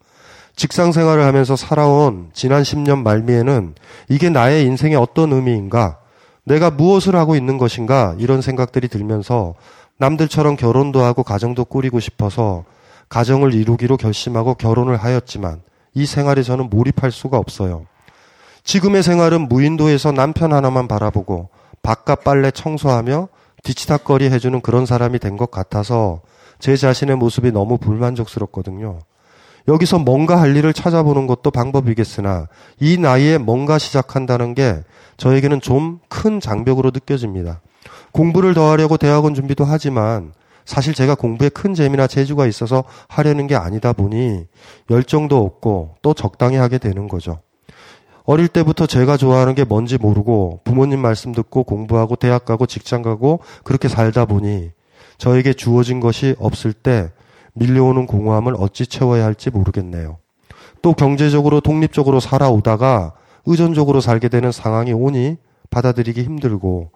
직장 생활을 하면서 살아온 지난 10년 말미에는 이게 나의 인생의 어떤 의미인가? 내가 무엇을 하고 있는 것인가? 이런 생각들이 들면서 남들처럼 결혼도 하고 가정도 꾸리고 싶어서 가정을 이루기로 결심하고 결혼을 하였지만 이 생활에 저는 몰입할 수가 없어요. 지금의 생활은 무인도에서 남편 하나만 바라보고 바깥 빨래 청소하며 뒤치다거리 해주는 그런 사람이 된 것 같아서 제 자신의 모습이 너무 불만족스럽거든요. 여기서 뭔가 할 일을 찾아보는 것도 방법이겠으나 이 나이에 뭔가 시작한다는 게 저에게는 좀 큰 장벽으로 느껴집니다. 공부를 더 하려고 대학원 준비도 하지만 사실 제가 공부에 큰 재미나 재주가 있어서 하려는 게 아니다 보니 열정도 없고 또 적당히 하게 되는 거죠. 어릴 때부터 제가 좋아하는 게 뭔지 모르고 부모님 말씀 듣고 공부하고 대학 가고 직장 가고 그렇게 살다 보니 저에게 주어진 것이 없을 때 밀려오는 공허함을 어찌 채워야 할지 모르겠네요. 또 경제적으로 독립적으로 살아오다가 의존적으로 살게 되는 상황이 오니 받아들이기 힘들고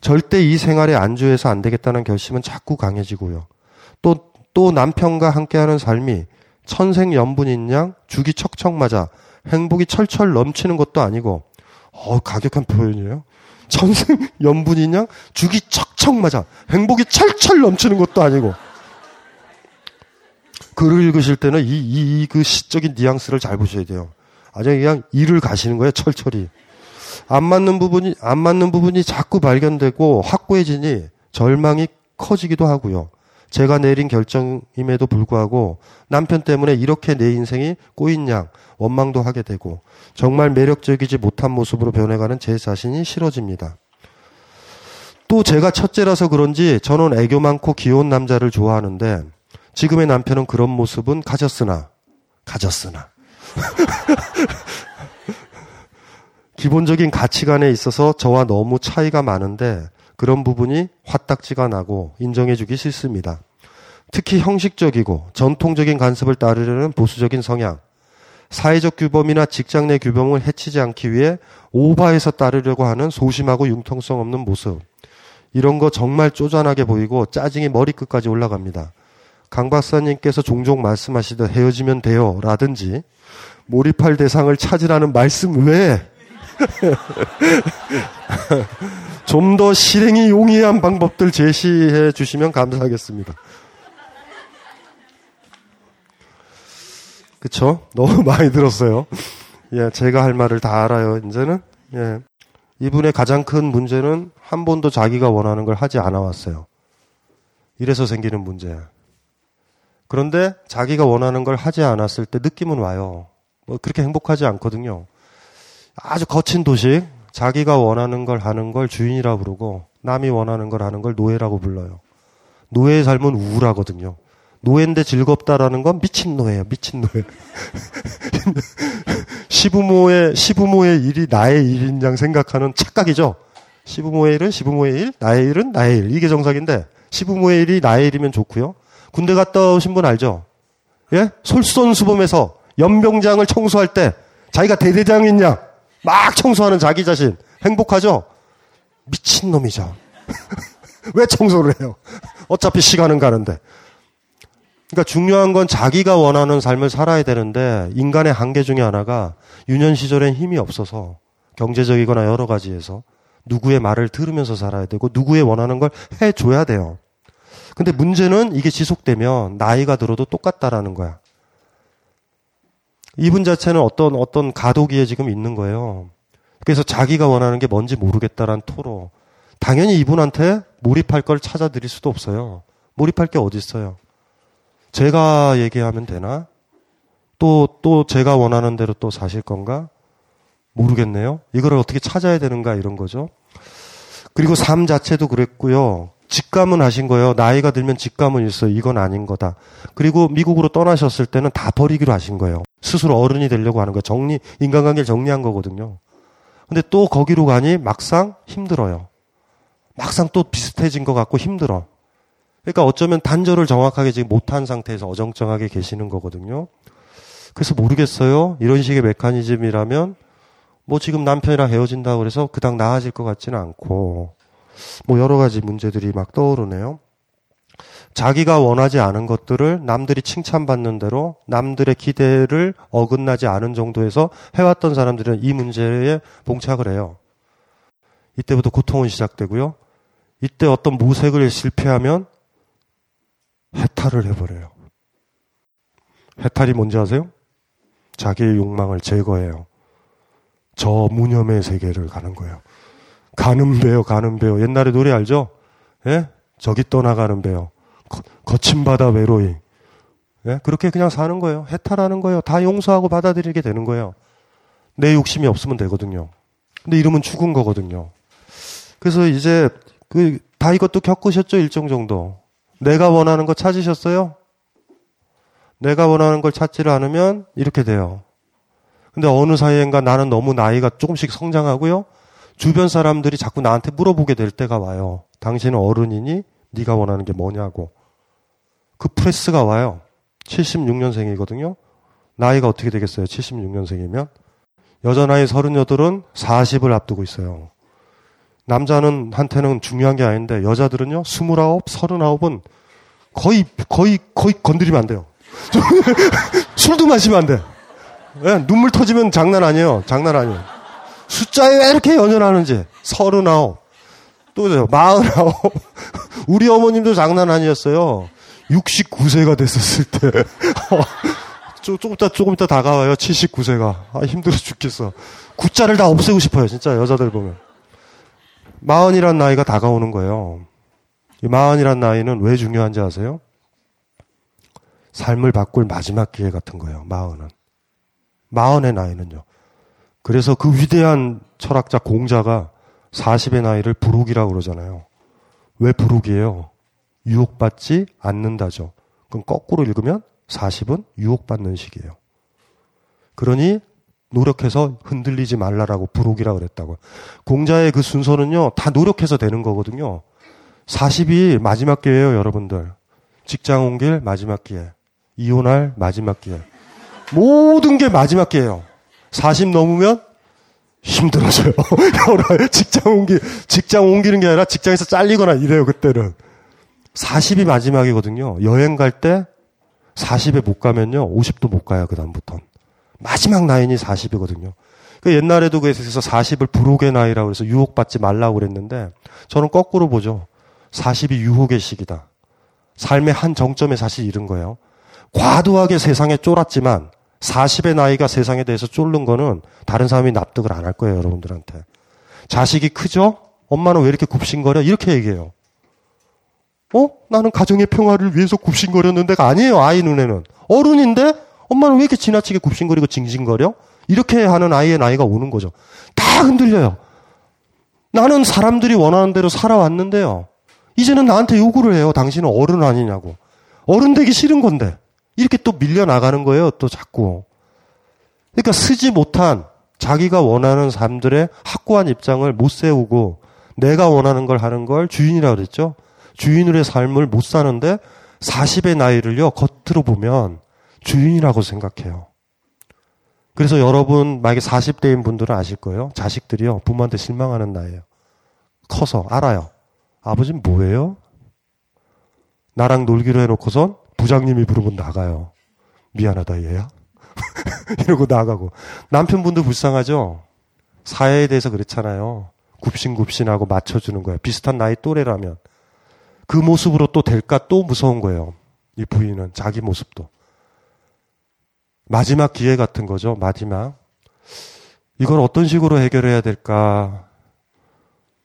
절대 이 생활에 안주해서 안 되겠다는 결심은 자꾸 강해지고요. 또, 또 남편과 함께하는 삶이 천생연분인 양 죽이 척척 맞아 행복이 철철 넘치는 것도 아니고, 어, 가격한 표현이에요. 천생연분인 양 죽이 척척 맞아 행복이 철철 넘치는 것도 아니고, 글을 읽으실 때는 이, 이, 이, 그 시적인 뉘앙스를 잘 보셔야 돼요. 아주 그냥 일을 가시는 거예요, 철철이. 안 맞는 부분이, 안 맞는 부분이 자꾸 발견되고 확고해지니 절망이 커지기도 하고요. 제가 내린 결정임에도 불구하고 남편 때문에 이렇게 내 인생이 꼬인 양 원망도 하게 되고 정말 매력적이지 못한 모습으로 변해가는 제 자신이 싫어집니다. 또 제가 첫째라서 그런지 저는 애교 많고 귀여운 남자를 좋아하는데 지금의 남편은 그런 모습은 가졌으나, 가졌으나. 기본적인 가치관에 있어서 저와 너무 차이가 많은데 그런 부분이 화딱지가 나고 인정해주기 싫습니다. 특히 형식적이고 전통적인 간섭을 따르려는 보수적인 성향, 사회적 규범이나 직장 내 규범을 해치지 않기 위해 오바해서 따르려고 하는 소심하고 융통성 없는 모습. 이런 거 정말 쪼잔하게 보이고 짜증이 머리끝까지 올라갑니다. 강 박사님께서 종종 말씀하시듯 헤어지면 돼요. 라든지 몰입할 대상을 찾으라는 말씀 외에 좀 더 실행이 용이한 방법들 제시해 주시면 감사하겠습니다. 그쵸? 너무 많이 들었어요. 예, 제가 할 말을 다 알아요, 이제는. 예. 이분의 가장 큰 문제는 한 번도 자기가 원하는 걸 하지 않아 왔어요. 이래서 생기는 문제야. 그런데 자기가 원하는 걸 하지 않았을 때 느낌은 와요. 뭐 그렇게 행복하지 않거든요. 아주 거친 도식. 자기가 원하는 걸 하는 걸 주인이라 부르고 남이 원하는 걸 하는 걸 노예라고 불러요. 노예의 삶은 우울하거든요. 노예인데 즐겁다라는 건 미친 노예예요. 미친 노예. 시부모의 시부모의 일이 나의 일인 양 생각하는 착각이죠. 시부모의 일은 시부모의 일, 나의 일은 나의 일. 이게 정석인데 시부모의 일이 나의 일이면 좋고요. 군대 갔다 오신 분 알죠? 예? 솔선수범해서 연병장을 청소할 때 자기가 대대장인 양막 청소하는 자기 자신 행복하죠? 미친 놈이죠. 왜 청소를 해요? 어차피 시간은 가는데. 그러니까 중요한 건 자기가 원하는 삶을 살아야 되는데 인간의 한계 중에 하나가 유년 시절엔 힘이 없어서 경제적이거나 여러 가지에서 누구의 말을 들으면서 살아야 되고 누구의 원하는 걸 해줘야 돼요. 근데 문제는 이게 지속되면 나이가 들어도 똑같다라는 거야. 이분 자체는 어떤 어떤 가도기에 지금 있는 거예요. 그래서 자기가 원하는 게 뭔지 모르겠다란 토로. 당연히 이분한테 몰입할 걸 찾아드릴 수도 없어요. 몰입할 게 어디 있어요? 제가 얘기하면 되나? 또, 또 제가 원하는 대로 또 사실 건가? 모르겠네요. 이거를 어떻게 찾아야 되는가 이런 거죠. 그리고 삶 자체도 그랬고요. 직감은 하신 거예요. 나이가 들면 직감은 있어요. 이건 아닌 거다. 그리고 미국으로 떠나셨을 때는 다 버리기로 하신 거예요. 스스로 어른이 되려고 하는 거예요. 정리, 인간관계를 정리한 거거든요. 근데 또 거기로 가니 막상 힘들어요. 막상 또 비슷해진 것 같고 힘들어. 그러니까 어쩌면 단절을 정확하게 지금 못한 상태에서 어정쩡하게 계시는 거거든요. 그래서 모르겠어요. 이런 식의 메커니즘이라면 뭐 지금 남편이랑 헤어진다고 그래서 그닥 나아질 것 같지는 않고 뭐 여러 가지 문제들이 막 떠오르네요. 자기가 원하지 않은 것들을 남들이 칭찬받는 대로 남들의 기대를 어긋나지 않은 정도에서 해왔던 사람들은 이 문제에 봉착을 해요. 이때부터 고통은 시작되고요. 이때 어떤 모색을 실패하면 해탈을 해버려요. 해탈이 뭔지 아세요? 자기의 욕망을 제거해요. 저 무념의 세계를 가는 거예요. 가는 배요, 가는 배요. 옛날에 노래 알죠? 예? 저기 떠나가는 배요. 거, 친 바다 외로이. 예? 그렇게 그냥 사는 거예요. 해탈하는 거예요. 다 용서하고 받아들이게 되는 거예요. 내 욕심이 없으면 되거든요. 근데 이러면 죽은 거거든요. 그래서 이제 그 다 이것도 겪으셨죠 일정 정도. 내가 원하는 거 찾으셨어요? 내가 원하는 걸 찾지를 않으면 이렇게 돼요. 근데 어느 사이엔가 나는 너무 나이가 조금씩 성장하고요. 주변 사람들이 자꾸 나한테 물어보게 될 때가 와요. 당신은 어른이니? 네가 원하는 게 뭐냐고. 그 프레스가 와요. 76년생이거든요. 나이가 어떻게 되겠어요? 76년생이면. 여자 나이 38은 40을 앞두고 있어요. 남자는 한테는 중요한 게 아닌데 여자들은요. 29, 39은 거의 거의 거의 건드리면 안 돼요. 술도 마시면 안 돼. 네, 눈물 터지면 장난 아니에요. 장난 아니에요. 숫자에 왜 이렇게 연연하는지. 39. 또, 49. 우리 어머님도 장난 아니었어요. 69세가 됐었을 때. 조금 이따, 조금 이따 다가와요. 79세가. 아, 힘들어 죽겠어. 구자를 다 없애고 싶어요. 진짜 여자들 보면. 마흔이란 나이가 다가오는 거예요. 이 마흔이란 나이는 왜 중요한지 아세요? 삶을 바꿀 마지막 기회 같은 거예요. 마흔은. 마흔의 나이는요. 그래서 그 위대한 철학자 공자가 40의 나이를 부록이라고 그러잖아요. 왜 부록이에요? 유혹받지 않는다죠. 그럼 거꾸로 읽으면 40은 유혹받는 시기예요. 그러니 노력해서 흔들리지 말라라고 부록이라고 그랬다고. 공자의 그 순서는요, 다 노력해서 되는 거거든요. 40이 마지막 기회예요, 여러분들. 직장 온 길 마지막 기회. 이혼할 마지막 기회. 모든 게 마지막 기회예요. 40 넘으면 힘들어져요. 여러 직장 옮기 직장 옮기는 게 아니라 직장에서 잘리거나 이래요, 그때는. 40이 마지막이거든요. 여행 갈 때 40에 못 가면요. 50도 못 가요, 그다음부턴. 마지막 나이니 40이거든요. 그 옛날에도 그래서 40을 부록의 나이라고 해서 유혹받지 말라고 그랬는데 저는 거꾸로 보죠. 40이 유혹의 시기다. 삶의 한 정점에 사실 이른 거예요. 과도하게 세상에 쫄았지만 40의 나이가 세상에 대해서 쫄른 거는 다른 사람이 납득을 안 할 거예요, 여러분들한테. 자식이 크죠? 엄마는 왜 이렇게 굽신거려? 이렇게 얘기해요. 어? 나는 가정의 평화를 위해서 굽신거렸는데가 아니에요, 아이 눈에는. 어른인데 엄마는 왜 이렇게 지나치게 굽신거리고 징징거려? 이렇게 하는 아이의 나이가 오는 거죠. 다 흔들려요. 나는 사람들이 원하는 대로 살아왔는데요. 이제는 나한테 요구를 해요. 당신은 어른 아니냐고. 어른 되기 싫은 건데. 이렇게 또 밀려나가는 거예요, 또 자꾸. 그러니까 쓰지 못한 자기가 원하는 사람들의 확고한 입장을 못 세우고 내가 원하는 걸 하는 걸 주인이라고 그랬죠. 주인으로의 삶을 못 사는데 40의 나이를요, 겉으로 보면 주인이라고 생각해요. 그래서 여러분, 만약에 40대인 분들은 아실 거예요. 자식들이요, 부모한테 실망하는 나이에요. 커서 알아요. 아버지는 뭐예요? 나랑 놀기로 해놓고선 부장님이 부르면 나가요. 미안하다, 얘야. 이러고 나가고. 남편분도 불쌍하죠? 사회에 대해서 그렇잖아요. 굽신굽신하고 맞춰주는 거예요. 비슷한 나이 또래라면. 그 모습으로 또 될까 또 무서운 거예요. 이 부인은 자기 모습도. 마지막 기회 같은 거죠. 마지막. 이걸 어떤 식으로 해결해야 될까?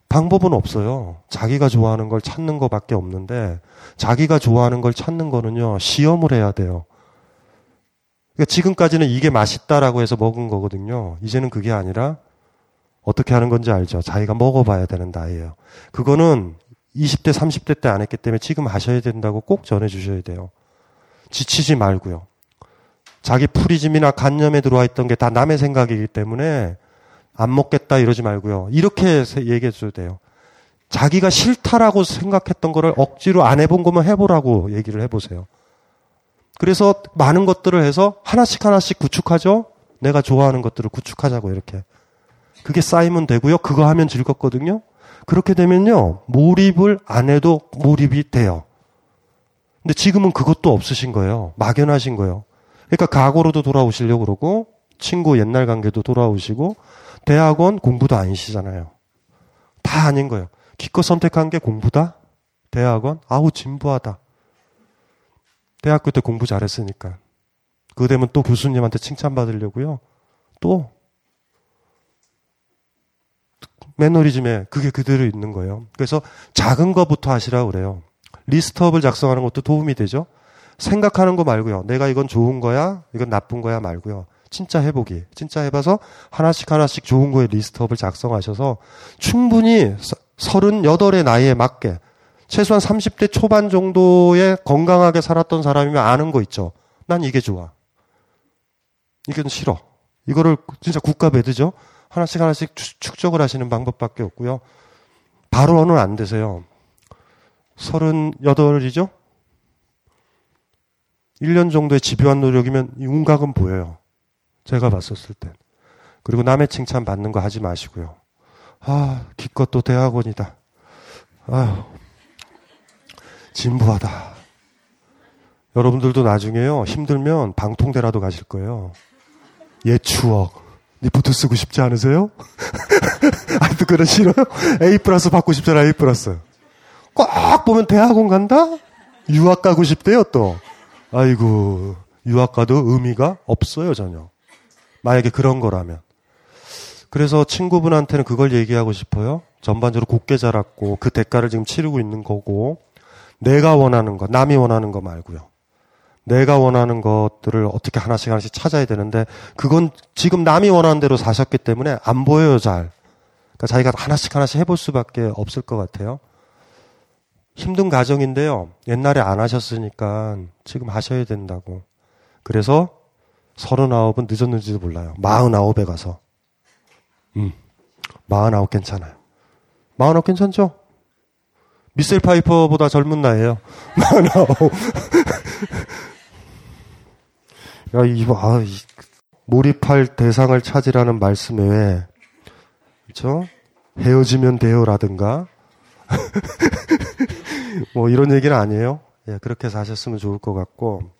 방법은 없어요. 자기가 좋아하는 걸 찾는 것밖에 없는데 자기가 좋아하는 걸 찾는 거는요. 시험을 해야 돼요. 그러니까 지금까지는 이게 맛있다라고 해서 먹은 거거든요. 이제는 그게 아니라 어떻게 하는 건지 알죠. 자기가 먹어봐야 되는 나이에요. 그거는 20대, 30대 때 안 했기 때문에 지금 하셔야 된다고 꼭 전해주셔야 돼요. 지치지 말고요. 자기 프리즘이나 간념에 들어와 있던 게 다 남의 생각이기 때문에 안 먹겠다 이러지 말고요. 이렇게 얘기해 줘야 돼요. 자기가 싫다라고 생각했던 거를 억지로 안 해본 거면 해보라고 얘기를 해보세요. 그래서 많은 것들을 해서 하나씩 하나씩 구축하죠? 내가 좋아하는 것들을 구축하자고 이렇게. 그게 쌓이면 되고요. 그거 하면 즐겁거든요. 그렇게 되면요. 몰입을 안 해도 몰입이 돼요. 근데 지금은 그것도 없으신 거예요. 막연하신 거예요. 그러니까 과거로도 돌아오시려고 그러고 친구 옛날 관계도 돌아오시고 대학원 공부도 아니시잖아요. 다 아닌 거예요. 기껏 선택한 게 공부다? 대학원? 아우 진부하다. 대학교 때 공부 잘했으니까. 그거 되면 또 교수님한테 칭찬받으려고요. 또 매너리즘에 그게 그대로 있는 거예요. 그래서 작은 것부터 하시라고 그래요. 리스트업을 작성하는 것도 도움이 되죠. 생각하는 거 말고요. 내가 이건 좋은 거야, 이건 나쁜 거야 말고요. 진짜 해보기. 진짜 해봐서 하나씩 하나씩 좋은 거에 리스트업을 작성하셔서 충분히 38의 나이에 맞게 최소한 30대 초반 정도에 건강하게 살았던 사람이면 아는 거 있죠. 난 이게 좋아. 이건 싫어. 이거를 진짜 국가 배드죠. 하나씩 하나씩 축적을 하시는 방법밖에 없고요. 바로는 안 되세요. 38이죠? 1년 정도의 집요한 노력이면 윤곽은 보여요. 제가 봤었을 땐. 그리고 남의 칭찬 받는 거 하지 마시고요. 아, 기껏 또 대학원이다. 아유, 진부하다. 여러분들도 나중에요, 힘들면 방통대라도 가실 거예요. 옛 추억. 리포트 쓰고 싶지 않으세요? 아직도 그런 싫어요? A 플러스 받고 싶잖아, A 플러스. 꼭 보면 대학원 간다? 유학 가고 싶대요, 또. 아이고, 유학 가도 의미가 없어요, 전혀. 만약에 그런 거라면. 그래서 친구분한테는 그걸 얘기하고 싶어요. 전반적으로 곱게 자랐고, 그 대가를 지금 치르고 있는 거고, 내가 원하는 거, 남이 원하는 거 말고요. 내가 원하는 것들을 어떻게 하나씩 하나씩 찾아야 되는데 그건 지금 남이 원하는 대로 사셨기 때문에 안 보여요 잘. 그러니까 자기가 하나씩 하나씩 해볼 수밖에 없을 것 같아요. 힘든 가정인데요. 옛날에 안 하셨으니까 지금 하셔야 된다고. 그래서 서른아홉은 늦었는지도 몰라요. 마흔아홉에 가서. 음, 마흔아홉 괜찮아요. 마흔아홉 괜찮죠? 미셀 파이퍼보다 젊은 나이에요. 마흔아홉. 야, 이거, 아, 이, 몰입할 대상을 찾으라는 말씀 외에, 그쵸? 헤어지면 돼요라든가, 뭐 이런 얘기는 아니에요. 예, 그렇게 사셨으면 좋을 것 같고,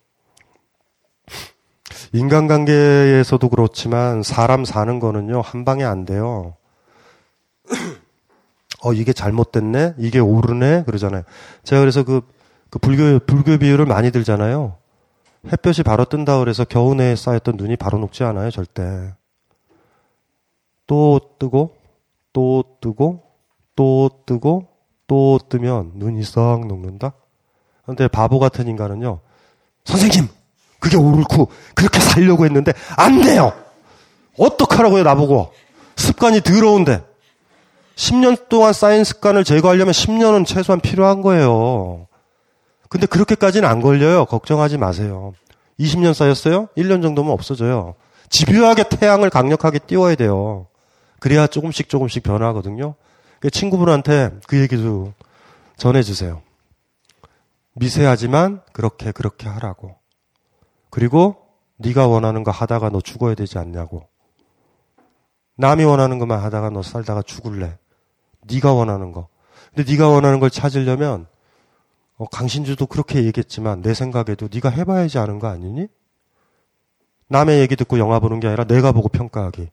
인간관계에서도 그렇지만 사람 사는 거는요, 한 방에 안 돼요. 어, 이게 잘못됐네? 이게 옳으네? 그러잖아요. 제가 그래서 그, 그 불교, 불교 비유를 많이 들잖아요. 햇볕이 바로 뜬다 그래서 겨우내에 쌓였던 눈이 바로 녹지 않아요, 절대. 또 뜨고, 또 뜨고, 또 뜨고, 또 뜨면 눈이 썩 녹는다? 근데 바보 같은 인간은요, 선생님! 그게 옳고, 그렇게 살려고 했는데, 안 돼요! 어떡하라고요, 나보고! 습관이 더러운데! 10년 동안 쌓인 습관을 제거하려면 10년은 최소한 필요한 거예요. 근데 그렇게까지는 안 걸려요. 걱정하지 마세요. 20년 쌓였어요? 1년 정도면 없어져요. 집요하게 태양을 강력하게 띄워야 돼요. 그래야 조금씩 조금씩 변하거든요. 그 친구분한테 그 얘기도 전해주세요. 미세하지만 그렇게 그렇게 하라고. 그리고 네가 원하는 거 하다가 너 죽어야 되지 않냐고. 남이 원하는 것만 하다가 너 살다가 죽을래. 네가 원하는 거. 근데 네가 원하는 걸 찾으려면 어, 강신주도 그렇게 얘기했지만 내 생각에도 네가 해봐야지 아는 거 아니니? 남의 얘기 듣고 영화 보는 게 아니라 내가 보고 평가하기.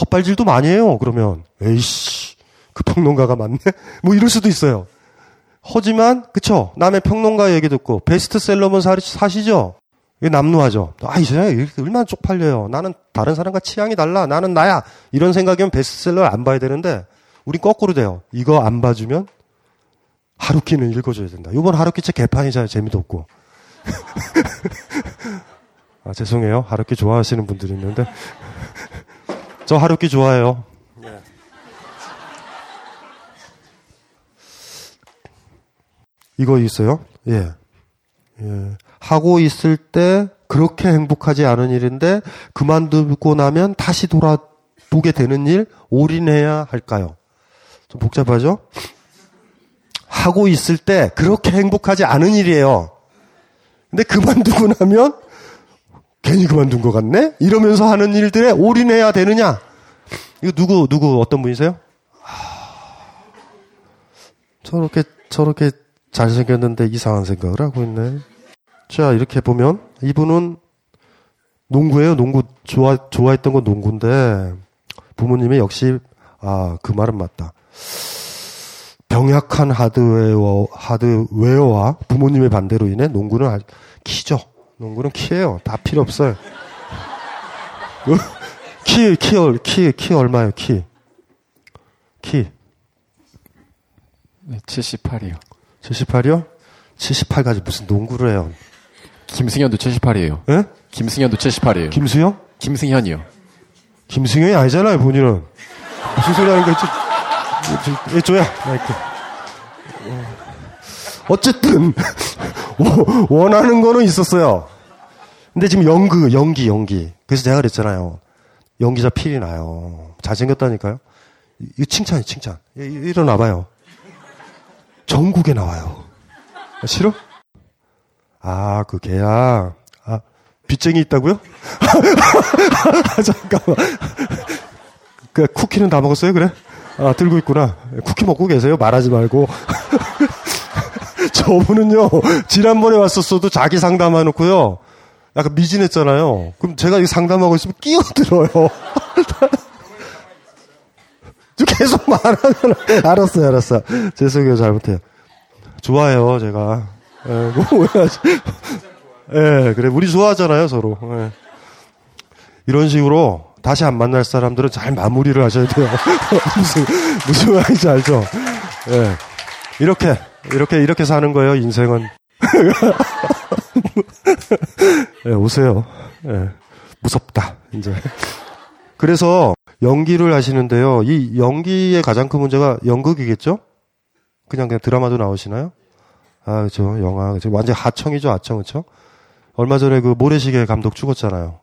헛발질도 많이 해요. 그러면 에이씨 그 평론가가 맞네. 뭐 이럴 수도 있어요. 하지만 그쵸 남의 평론가 얘기 듣고 베스트셀러면 사, 사시죠. 이게 남루하죠. 아, 이 세상에 얼마나 쪽팔려요. 나는 다른 사람과 취향이 달라. 나는 나야. 이런 생각이면 베스트셀러를 안 봐야 되는데, 우린 거꾸로 돼요. 이거 안 봐주면 하루키는 읽어줘야 된다. 이번 하루키 책 개판이잖아요. 재미도 없고. 아, 죄송해요. 하루키 좋아하시는 분들이 있는데. 저 하루키 좋아해요. 이거 있어요? 예. 예. 하고 있을 때 그렇게 행복하지 않은 일인데 그만두고 나면 다시 돌아보게 되는 일 올인해야 할까요? 좀 복잡하죠? 하고 있을 때 그렇게 행복하지 않은 일이에요. 근데 그만두고 나면 괜히 그만둔 것 같네? 이러면서 하는 일들에 올인해야 되느냐? 이거 누구, 누구, 어떤 분이세요? 저렇게, 저렇게 잘생겼는데 이상한 생각을 하고 있네. 자, 이렇게 보면 이분은 농구예요. 농구 좋아 좋아했던 건 농구인데 부모님이 역시 아, 그 말은 맞다. 병약한 하드웨어 하드웨어와 부모님의 반대로 인해 농구는 키죠. 농구는 키예요. 다 필요 없어요. 키, 키, 키, 키 얼마예요, 키? 키. 네, 78이요. 78이요? 78 가지고 무슨 농구를 해요. 김승현도 78이에요. 예? 김승현도 78이에요. 김수영? 김승현이요. 김승현이 아니잖아요, 본인은. 무슨 소리 하는 거야, 저, 줘야, 마이크. 어쨌든, 원하는 거는 있었어요. 근데 지금 연극, 연기, 연기. 그래서 제가 그랬잖아요. 연기자 필이 나요. 잘생겼다니까요. 이거 칭찬이 칭찬. 일어나봐요. 전국에 나와요. 싫어? 아, 그 개야. 아, 빚쟁이 있다고요? 잠깐만. 그 쿠키는 다 먹었어요, 그래? 아, 들고 있구나. 쿠키 먹고 계세요? 말하지 말고. 저분은요, 지난번에 왔었어도 자기 상담해놓고요, 약간 미진했잖아요. 그럼 제가 이 상담하고 있으면 끼어들어요. 계속 말하면, 알았어요, 알았어. 죄송해요, 잘못해요. 좋아해요, 제가. 예, 뭐, 오해하지. 예, 그래. 우리 좋아하잖아요, 서로. 예. 이런 식으로 다시 안 만날 사람들은 잘 마무리를 하셔야 돼요. 무슨, 무슨 말인지 알죠? 예. 이렇게, 이렇게, 이렇게 사는 거예요, 인생은. 예, 오세요. 예. 무섭다, 이제. 그래서 연기를 하시는데요. 이 연기의 가장 큰 문제가 연극이겠죠? 그냥 그냥 드라마도 나오시나요? 아, 그죠. 영화. 그죠. 완전 하청이죠, 하청, 그죠? 얼마 전에 그 모래시계 감독 죽었잖아요.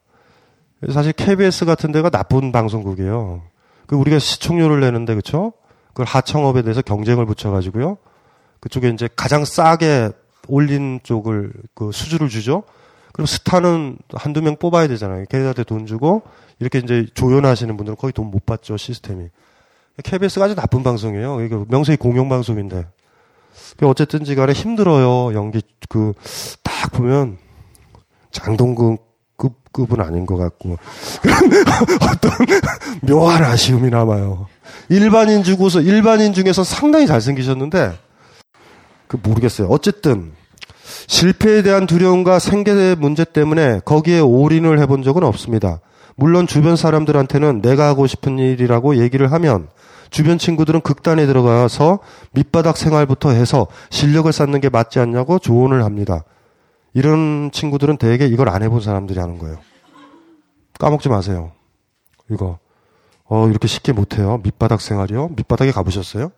사실 KBS 같은 데가 나쁜 방송국이에요. 그 우리가 시청료를 내는데, 그쵸? 그걸 하청업에 대해서 경쟁을 붙여가지고요. 그쪽에 이제 가장 싸게 올린 쪽을 그 수주를 주죠. 그럼 스타는 한두 명 뽑아야 되잖아요. 걔네한테 돈 주고 이렇게 이제 조연하시는 분들은 거의 돈 못 받죠, 시스템이. KBS가 아주 나쁜 방송이에요. 이게 명색이 공영방송인데. 어쨌든지 간에 힘들어요. 연기, 그, 딱 보면, 장동근 급, 급은 아닌 것 같고. 어떤 묘한 아쉬움이 남아요. 일반인 주고서, 일반인 중에서 상당히 잘생기셨는데, 그 모르겠어요. 어쨌든, 실패에 대한 두려움과 생계의 문제 때문에 거기에 올인을 해본 적은 없습니다. 물론 주변 사람들한테는 내가 하고 싶은 일이라고 얘기를 하면 주변 친구들은 극단에 들어가서 밑바닥 생활부터 해서 실력을 쌓는 게 맞지 않냐고 조언을 합니다. 이런 친구들은 대개 이걸 안 해본 사람들이 하는 거예요. 까먹지 마세요. 이거. 어, 이렇게 쉽게 못해요. 밑바닥 생활이요? 밑바닥에 가보셨어요?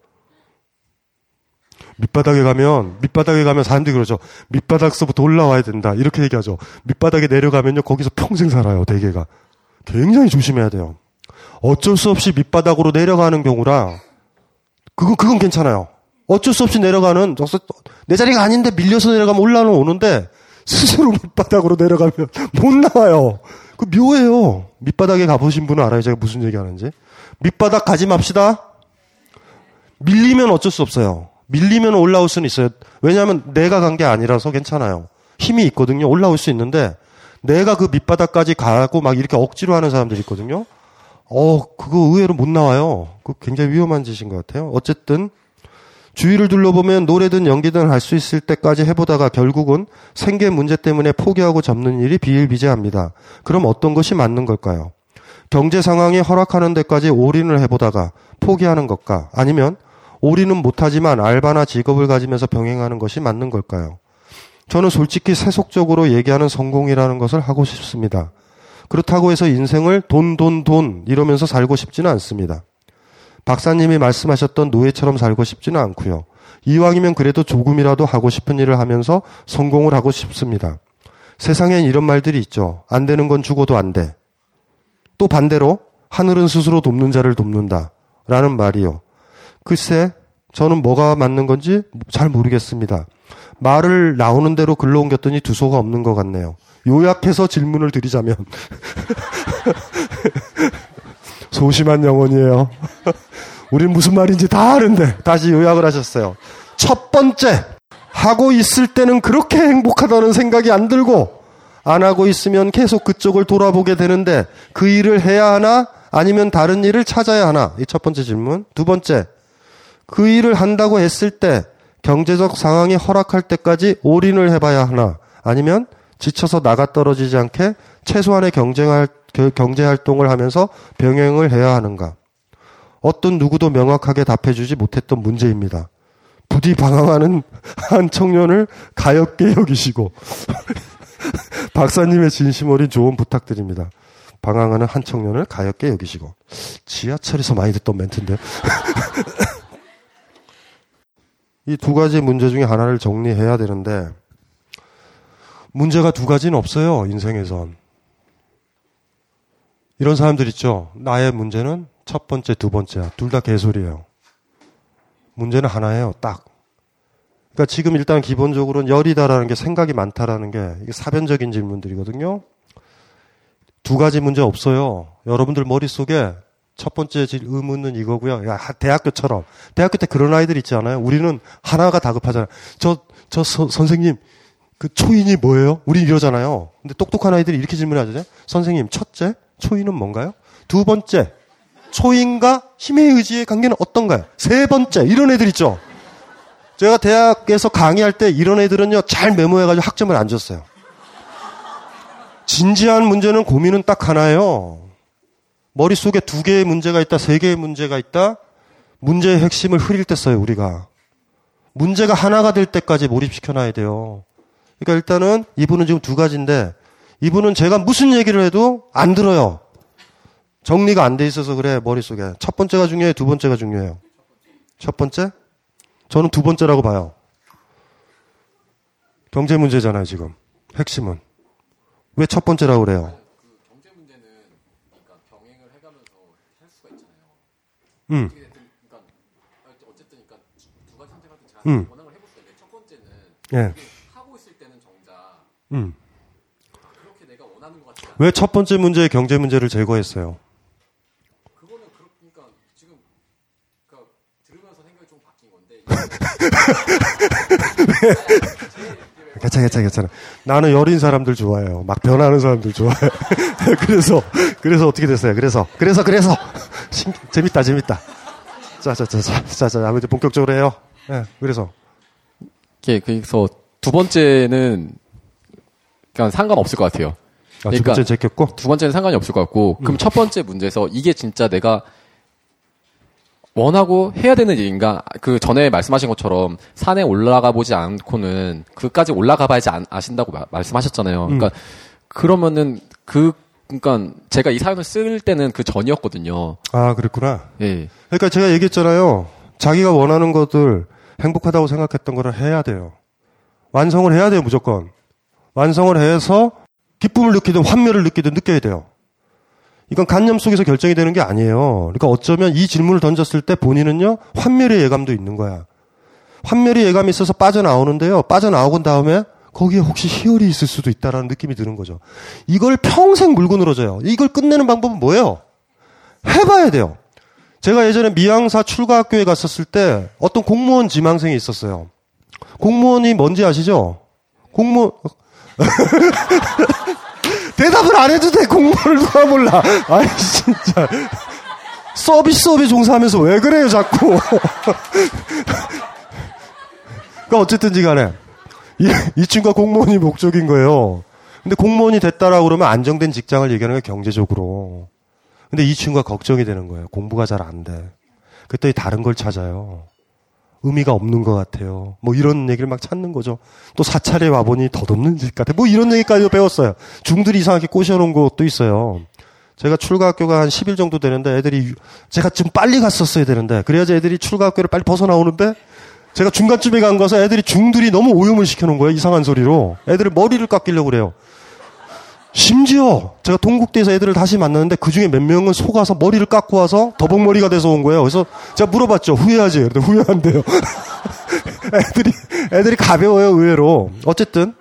밑바닥에 가면 밑바닥에 가면 사람들이 그러죠. 밑바닥서부터 올라와야 된다. 이렇게 얘기하죠. 밑바닥에 내려가면요 거기서 평생 살아요. 대개가 굉장히 조심해야 돼요. 어쩔 수 없이 밑바닥으로 내려가는 경우랑 그거 그건 괜찮아요. 어쩔 수 없이 내려가는 내 자리가 아닌데 밀려서 내려가면 올라는 오는데 스스로 밑바닥으로 내려가면 못 나와요. 그 묘해요. 밑바닥에 가보신 분은 알아요. 제가 무슨 얘기하는지. 밑바닥 가지 맙시다. 밀리면 어쩔 수 없어요. 밀리면 올라올 수는 있어요. 왜냐하면 내가 간 게 아니라서 괜찮아요. 힘이 있거든요. 올라올 수 있는데 내가 그 밑바닥까지 가고 막 이렇게 억지로 하는 사람들이 있거든요. 어, 그거 의외로 못 나와요. 그 굉장히 위험한 짓인 것 같아요. 어쨌든 주위를 둘러보면 노래든 연기든 할 수 있을 때까지 해보다가 결국은 생계 문제 때문에 포기하고 접는 일이 비일비재합니다. 그럼 어떤 것이 맞는 걸까요? 경제 상황이 허락하는 데까지 올인을 해보다가 포기하는 것과 아니면 올인은 못하지만 알바나 직업을 가지면서 병행하는 것이 맞는 걸까요? 저는 솔직히 세속적으로 얘기하는 성공이라는 것을 하고 싶습니다. 그렇다고 해서 인생을 돈, 돈, 돈 이러면서 살고 싶지는 않습니다. 박사님이 말씀하셨던 노예처럼 살고 싶지는 않고요. 이왕이면 그래도 조금이라도 하고 싶은 일을 하면서 성공을 하고 싶습니다. 세상엔 이런 말들이 있죠. 안 되는 건 죽어도 안 돼. 또 반대로 하늘은 스스로 돕는 자를 돕는다. 라는 말이요. 글쎄, 저는 뭐가 맞는 건지 잘 모르겠습니다. 말을 나오는 대로 글로 옮겼더니 두서가 없는 것 같네요. 요약해서 질문을 드리자면 소심한 영혼이에요. 우린 무슨 말인지 다 아는데 다시 요약을 하셨어요. 첫 번째 하고 있을 때는 그렇게 행복하다는 생각이 안 들고 안 하고 있으면 계속 그쪽을 돌아보게 되는데 그 일을 해야 하나 아니면 다른 일을 찾아야 하나 이 첫 번째 질문. 두 번째 그 일을 한다고 했을 때 경제적 상황이 허락할 때까지 올인을 해봐야 하나 아니면 지쳐서 나가 떨어지지 않게 최소한의 경쟁할, 경제 활동을 하면서 병행을 해야 하는가. 어떤 누구도 명확하게 답해주지 못했던 문제입니다. 부디 방황하는 한 청년을 가엽게 여기시고 박사님의 진심 어린 조언 부탁드립니다. 방황하는 한 청년을 가엽게 여기시고 지하철에서 많이 듣던 멘트인데 이 두 가지 문제 중에 하나를 정리해야 되는데 문제가 두 가지는 없어요, 인생에선. 이런 사람들 있죠. 나의 문제는 첫 번째, 두 번째야. 둘 다 개소리예요. 문제는 하나예요, 딱. 그러니까 지금 일단 기본적으로는 열이다라는 게 생각이 많다라는 게 이게 사변적인 질문들이거든요. 두 가지 문제 없어요. 여러분들 머릿속에 첫 번째 의문은 이거고요. 야, 대학교처럼. 대학교 때 그런 아이들 있지 않아요? 우리는 하나가 다급하잖아요. 저, 저 서, 선생님, 그 초인이 뭐예요? 우리 이러잖아요. 근데 똑똑한 아이들이 이렇게 질문하죠. 선생님, 첫째, 초인은 뭔가요? 두 번째, 초인과 힘의 의지의 관계는 어떤가요? 세 번째, 이런 애들 있죠. 제가 대학에서 강의할 때 이런 애들은요, 잘 메모해가지고 학점을 안 줬어요. 진지한 문제는 고민은 딱 하나예요. 머릿속에 두 개의 문제가 있다, 세 개의 문제가 있다. 문제의 핵심을 흐릴 때 써요, 우리가. 문제가 하나가 될 때까지 몰입시켜놔야 돼요. 그러니까 일단은 이분은 지금 두 가지인데 이분은 제가 무슨 얘기를 해도 안 들어요. 정리가 안 돼 있어서 그래 머릿속에. 첫 번째가 중요해, 두 번째가 중요해요. 첫 번째? 저는 두 번째라고 봐요. 경제 문제잖아요, 지금. 핵심은. 왜 첫 번째라고 그래요? 음. 음. 예. 음. 왜 첫 번째 문제의 경제 문제를 제거했어요? 괜찮아, 괜찮아, 괜찮아. 나는 여린 사람들 좋아해요. 막 변하는 사람들 좋아해. 그래서, 그래서 어떻게 됐어요? 그래서, 그래서, 그래서. 신, 재밌다, 재밌다. 자, 자, 자, 자, 자, 자, 아무튼 본격적으로 해요. 예, 네, 그래서. 예, 그래서 두 번째는 그냥 상관없을 것 같아요. 아, 그러니까 두 번째 제꼈고? 두 번째는 상관이 없을 것 같고, 그럼 음. 첫 번째 문제에서 이게 진짜 내가 원하고 해야 되는 일인가? 그 전에 말씀하신 것처럼 산에 올라가 보지 않고는 그까지 올라가 봐야지 아 신다고 마, 말씀하셨잖아요. 그러니까 음. 그러면은 그 그러니까 제가 이 사연을 쓸 때는 그 전이었거든요. 아, 그랬구나. 예. 그러니까 제가 얘기했잖아요. 자기가 원하는 것들 행복하다고 생각했던 거를 해야 돼요. 완성을 해야 돼요, 무조건. 완성을 해서 기쁨을 느끼든 환멸을 느끼든 느껴야 돼요. 이건 관념 속에서 결정이 되는 게 아니에요. 그러니까 어쩌면 이 질문을 던졌을 때 본인은요, 환멸의 예감도 있는 거야. 환멸의 예감이 있어서 빠져나오는데요. 빠져나오고 다음에 거기에 혹시 희열이 있을 수도 있다라는 느낌이 드는 거죠. 이걸 평생 물고 늘어져요. 이걸 끝내는 방법은 뭐예요? 해봐야 돼요. 제가 예전에 미양사 출가학교에 갔었을 때 어떤 공무원 지망생이 있었어요. 공무원이 뭔지 아시죠? 공무원, 대답을 안 해도 돼. 공무원을 누가 몰라. 아이, 진짜. 서비스업에 종사하면서 왜 그래요, 자꾸. 그러니까 어쨌든지 간에. 이, 이 친구가 공무원이 목적인 거예요. 근데 공무원이 됐다라고 그러면 안정된 직장을 얘기하는 게 경제적으로. 근데 이 친구가 걱정이 되는 거예요. 공부가 잘 안 돼. 그랬더니 다른 걸 찾아요. 의미가 없는 것 같아요. 뭐 이런 얘기를 막 찾는 거죠. 또 사찰에 와보니 덧없는 집 같아. 뭐 이런 얘기까지도 배웠어요. 중들이 이상하게 꼬셔놓은 것도 있어요. 제가 출가학교가 한 10일 정도 되는데 애들이 제가 좀 빨리 갔었어야 되는데 그래야지 애들이 출가학교를 빨리 벗어나오는데 제가 중간쯤에 간 거서 애들이 중들이 너무 오염을 시켜놓은 거예요. 이상한 소리로. 애들이 머리를 깎이려고 그래요. 심지어 제가 동국대에서 애들을 다시 만났는데 그 중에 몇 명은 속아서 머리를 깎고 와서 더벅머리가 돼서 온 거예요. 그래서 제가 물어봤죠. 후회하지? 그랬더니 후회한대요. 애들이, 애들이 가벼워요, 의외로. 어쨌든.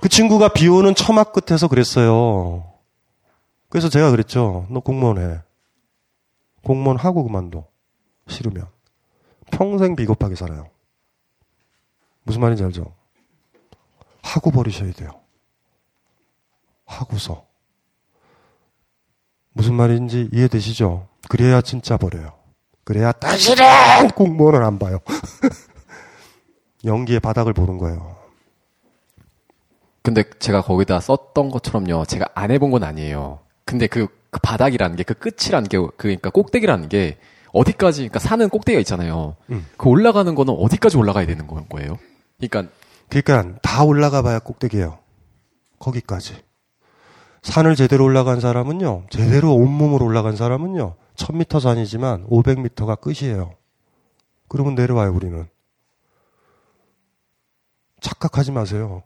그 친구가 비 오는 처막 끝에서 그랬어요. 그래서 제가 그랬죠. 너 공무원 해. 공무원 하고 그만둬. 싫으면. 평생 비겁하게 살아요. 무슨 말인지 알죠? 하고 버리셔야 돼요. 하고서. 무슨 말인지 이해되시죠? 그래야 진짜 버려요. 그래야 다시는 공무원을 안 봐요. 연기의 바닥을 보는 거예요. 근데 제가 거기다 썼던 것처럼요. 제가 안 해본 건 아니에요. 근데 그, 그 바닥이라는 게, 그 끝이라는 게, 그, 그러니까 꼭대기라는 게, 어디까지, 그러니까 산은 꼭대기가 있잖아요. 음. 그 올라가는 거는 어디까지 올라가야 되는 거예요? 그러니까. 그러니까 다 올라가 봐야 꼭대기예요. 거기까지. 산을 제대로 올라간 사람은요, 제대로 온몸으로 올라간 사람은요, 1000m 산이지만 500m가 끝이에요. 그러면 내려와요, 우리는. 착각하지 마세요.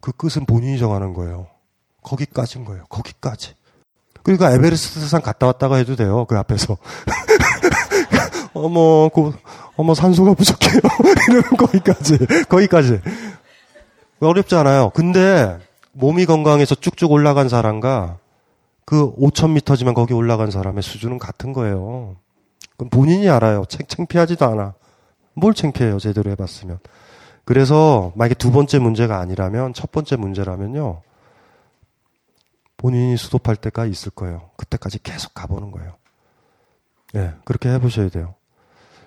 그 끝은 본인이 정하는 거예요. 거기까지인 거예요. 거기까지. 그러니까 에베레스트 산 갔다 왔다가 해도 돼요. 그 앞에서. 어머, 그, 어머, 산소가 부족해요. 이러면 거기까지. 거기까지. 어렵지 않아요. 근데 몸이 건강해서 쭉쭉 올라간 사람과 그 5,000m지만 거기 올라간 사람의 수준은 같은 거예요. 그럼 본인이 알아요. 챙, 창피하지도 않아. 뭘 창피해요. 제대로 해봤으면. 그래서 만약에 두 번째 문제가 아니라면 첫 번째 문제라면요. 본인이 수도할 때가 있을 거예요. 그때까지 계속 가보는 거예요. 예, 네, 그렇게 해보셔야 돼요.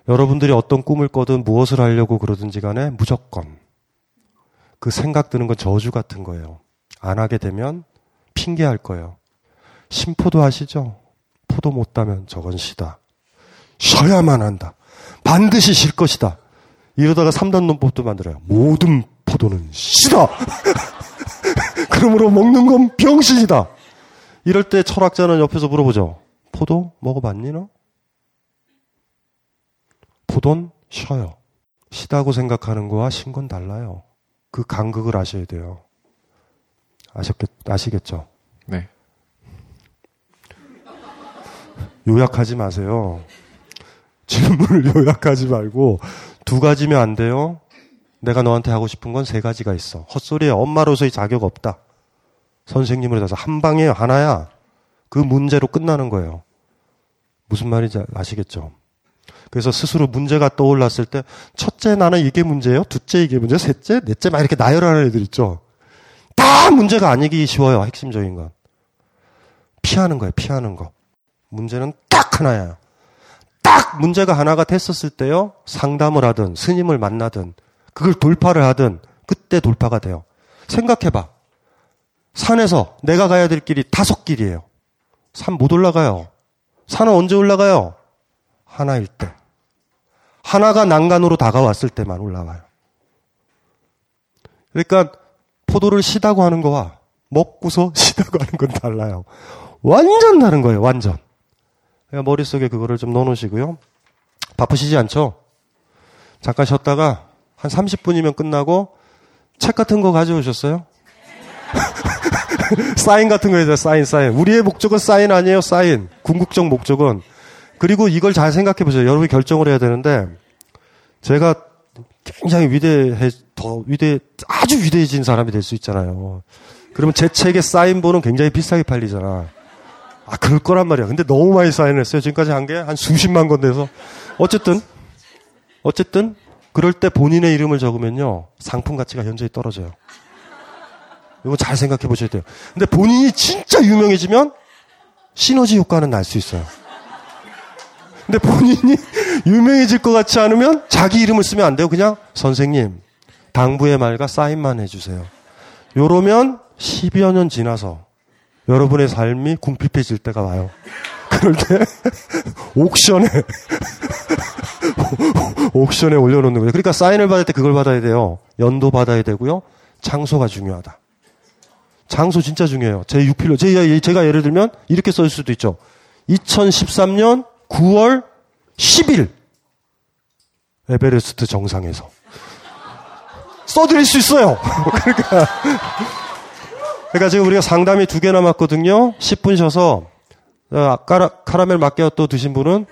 여러분들이 어떤 꿈을 꿔든 무엇을 하려고 그러든지 간에 무조건 그 생각 드는 건 저주 같은 거예요. 안 하게 되면 핑계할 거예요. 심포도 하시죠? 포도 못 따면 저건 시다. 쉬어야만 한다. 반드시 쉴 것이다. 이러다가 3단 논법도 만들어요. 모든 포도는 시다. 그러므로 먹는 건 병신이다. 이럴 때 철학자는 옆에서 물어보죠. 포도 먹어봤니 너? 포도는 쉬어요. 시다고 생각하는 거와 신 건 달라요. 그 간극을 아셔야 돼요. 아셨겠, 아시겠죠? 네. 요약하지 마세요. 질문을 요약하지 말고 두 가지면 안 돼요. 내가 너한테 하고 싶은 건 세 가지가 있어. 헛소리에 엄마로서의 자격 없다. 선생님으로 해서 한 방에 하나야. 그 문제로 끝나는 거예요. 무슨 말인지 아시겠죠? 그래서 스스로 문제가 떠올랐을 때 첫째 나는 이게 문제예요. 둘째 이게 문제, 셋째, 넷째 막 이렇게 나열하는 애들 있죠. 다 문제가 아니기 쉬워요. 핵심적인 건. 피하는 거예요. 피하는 거. 문제는 딱 하나야. 딱 문제가 하나가 됐었을 때요. 상담을 하든 스님을 만나든 그걸 돌파를 하든 그때 돌파가 돼요. 생각해봐. 산에서 내가 가야 될 길이 다섯 길이에요. 산 못 올라가요. 산은 언제 올라가요? 하나일 때. 하나가 난간으로 다가왔을 때만 올라와요. 그러니까 포도를 시다고 하는 거와 먹고서 시다고 하는 건 달라요. 완전 다른 거예요, 완전. 그러니까 머릿속에 그거를 좀 넣어놓으시고요. 바쁘시지 않죠? 잠깐 쉬었다가 한 30분이면 끝나고 책 같은 거 가져오셨어요? 사인 같은 거 해서 사인, 사인. 우리의 목적은 사인 아니에요, 사인. 궁극적 목적은. 그리고 이걸 잘 생각해 보세요. 여러분이 결정을 해야 되는데, 제가 굉장히 위대해, 더 위대, 아주 위대해진 사람이 될 수 있잖아요. 그러면 제 책의 사인본은 굉장히 비싸게 팔리잖아. 아, 그럴 거란 말이야. 근데 너무 많이 사인했어요. 지금까지 한 게 한 수십만 건 돼서. 어쨌든, 어쨌든, 그럴 때 본인의 이름을 적으면요. 상품 가치가 현저히 떨어져요. 이거 잘 생각해 보셔야 돼요. 근데 본인이 진짜 유명해지면 시너지 효과는 날 수 있어요. 근데 본인이 유명해질 것 같지 않으면 자기 이름을 쓰면 안 돼요. 그냥 선생님, 당부의 말과 사인만 해주세요. 요러면 10여 년 지나서 여러분의 삶이 궁핍해질 때가 와요. 그럴 때 옥션에 옥션에 올려놓는 거예요. 그러니까 사인을 받을 때 그걸 받아야 돼요. 연도 받아야 되고요. 장소가 중요하다. 장소 진짜 중요해요. 제 6필로 제가, 제가 예를 들면 이렇게 써 있을 수도 있죠. 2013년 9월 10일 에베레스트 정상에서 써드릴 수 있어요. 그러니까 그러니까 지금 우리가 상담이 두 개 남았거든요. 10분 쉬어서 어, 까라, 카라멜 마끼아또 드신 분은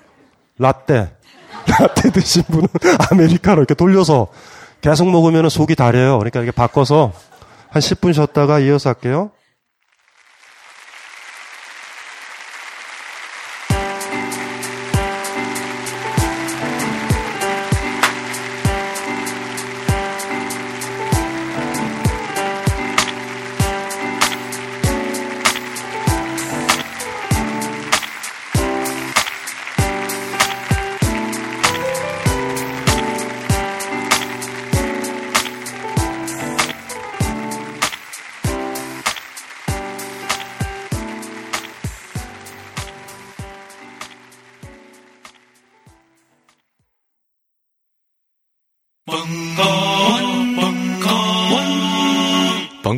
라떼 라떼 드신 분은 아메리카노 이렇게 돌려서 계속 먹으면 속이 다려요. 그러니까 이렇게 바꿔서 한 10분 쉬었다가 이어서 할게요.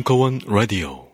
벙커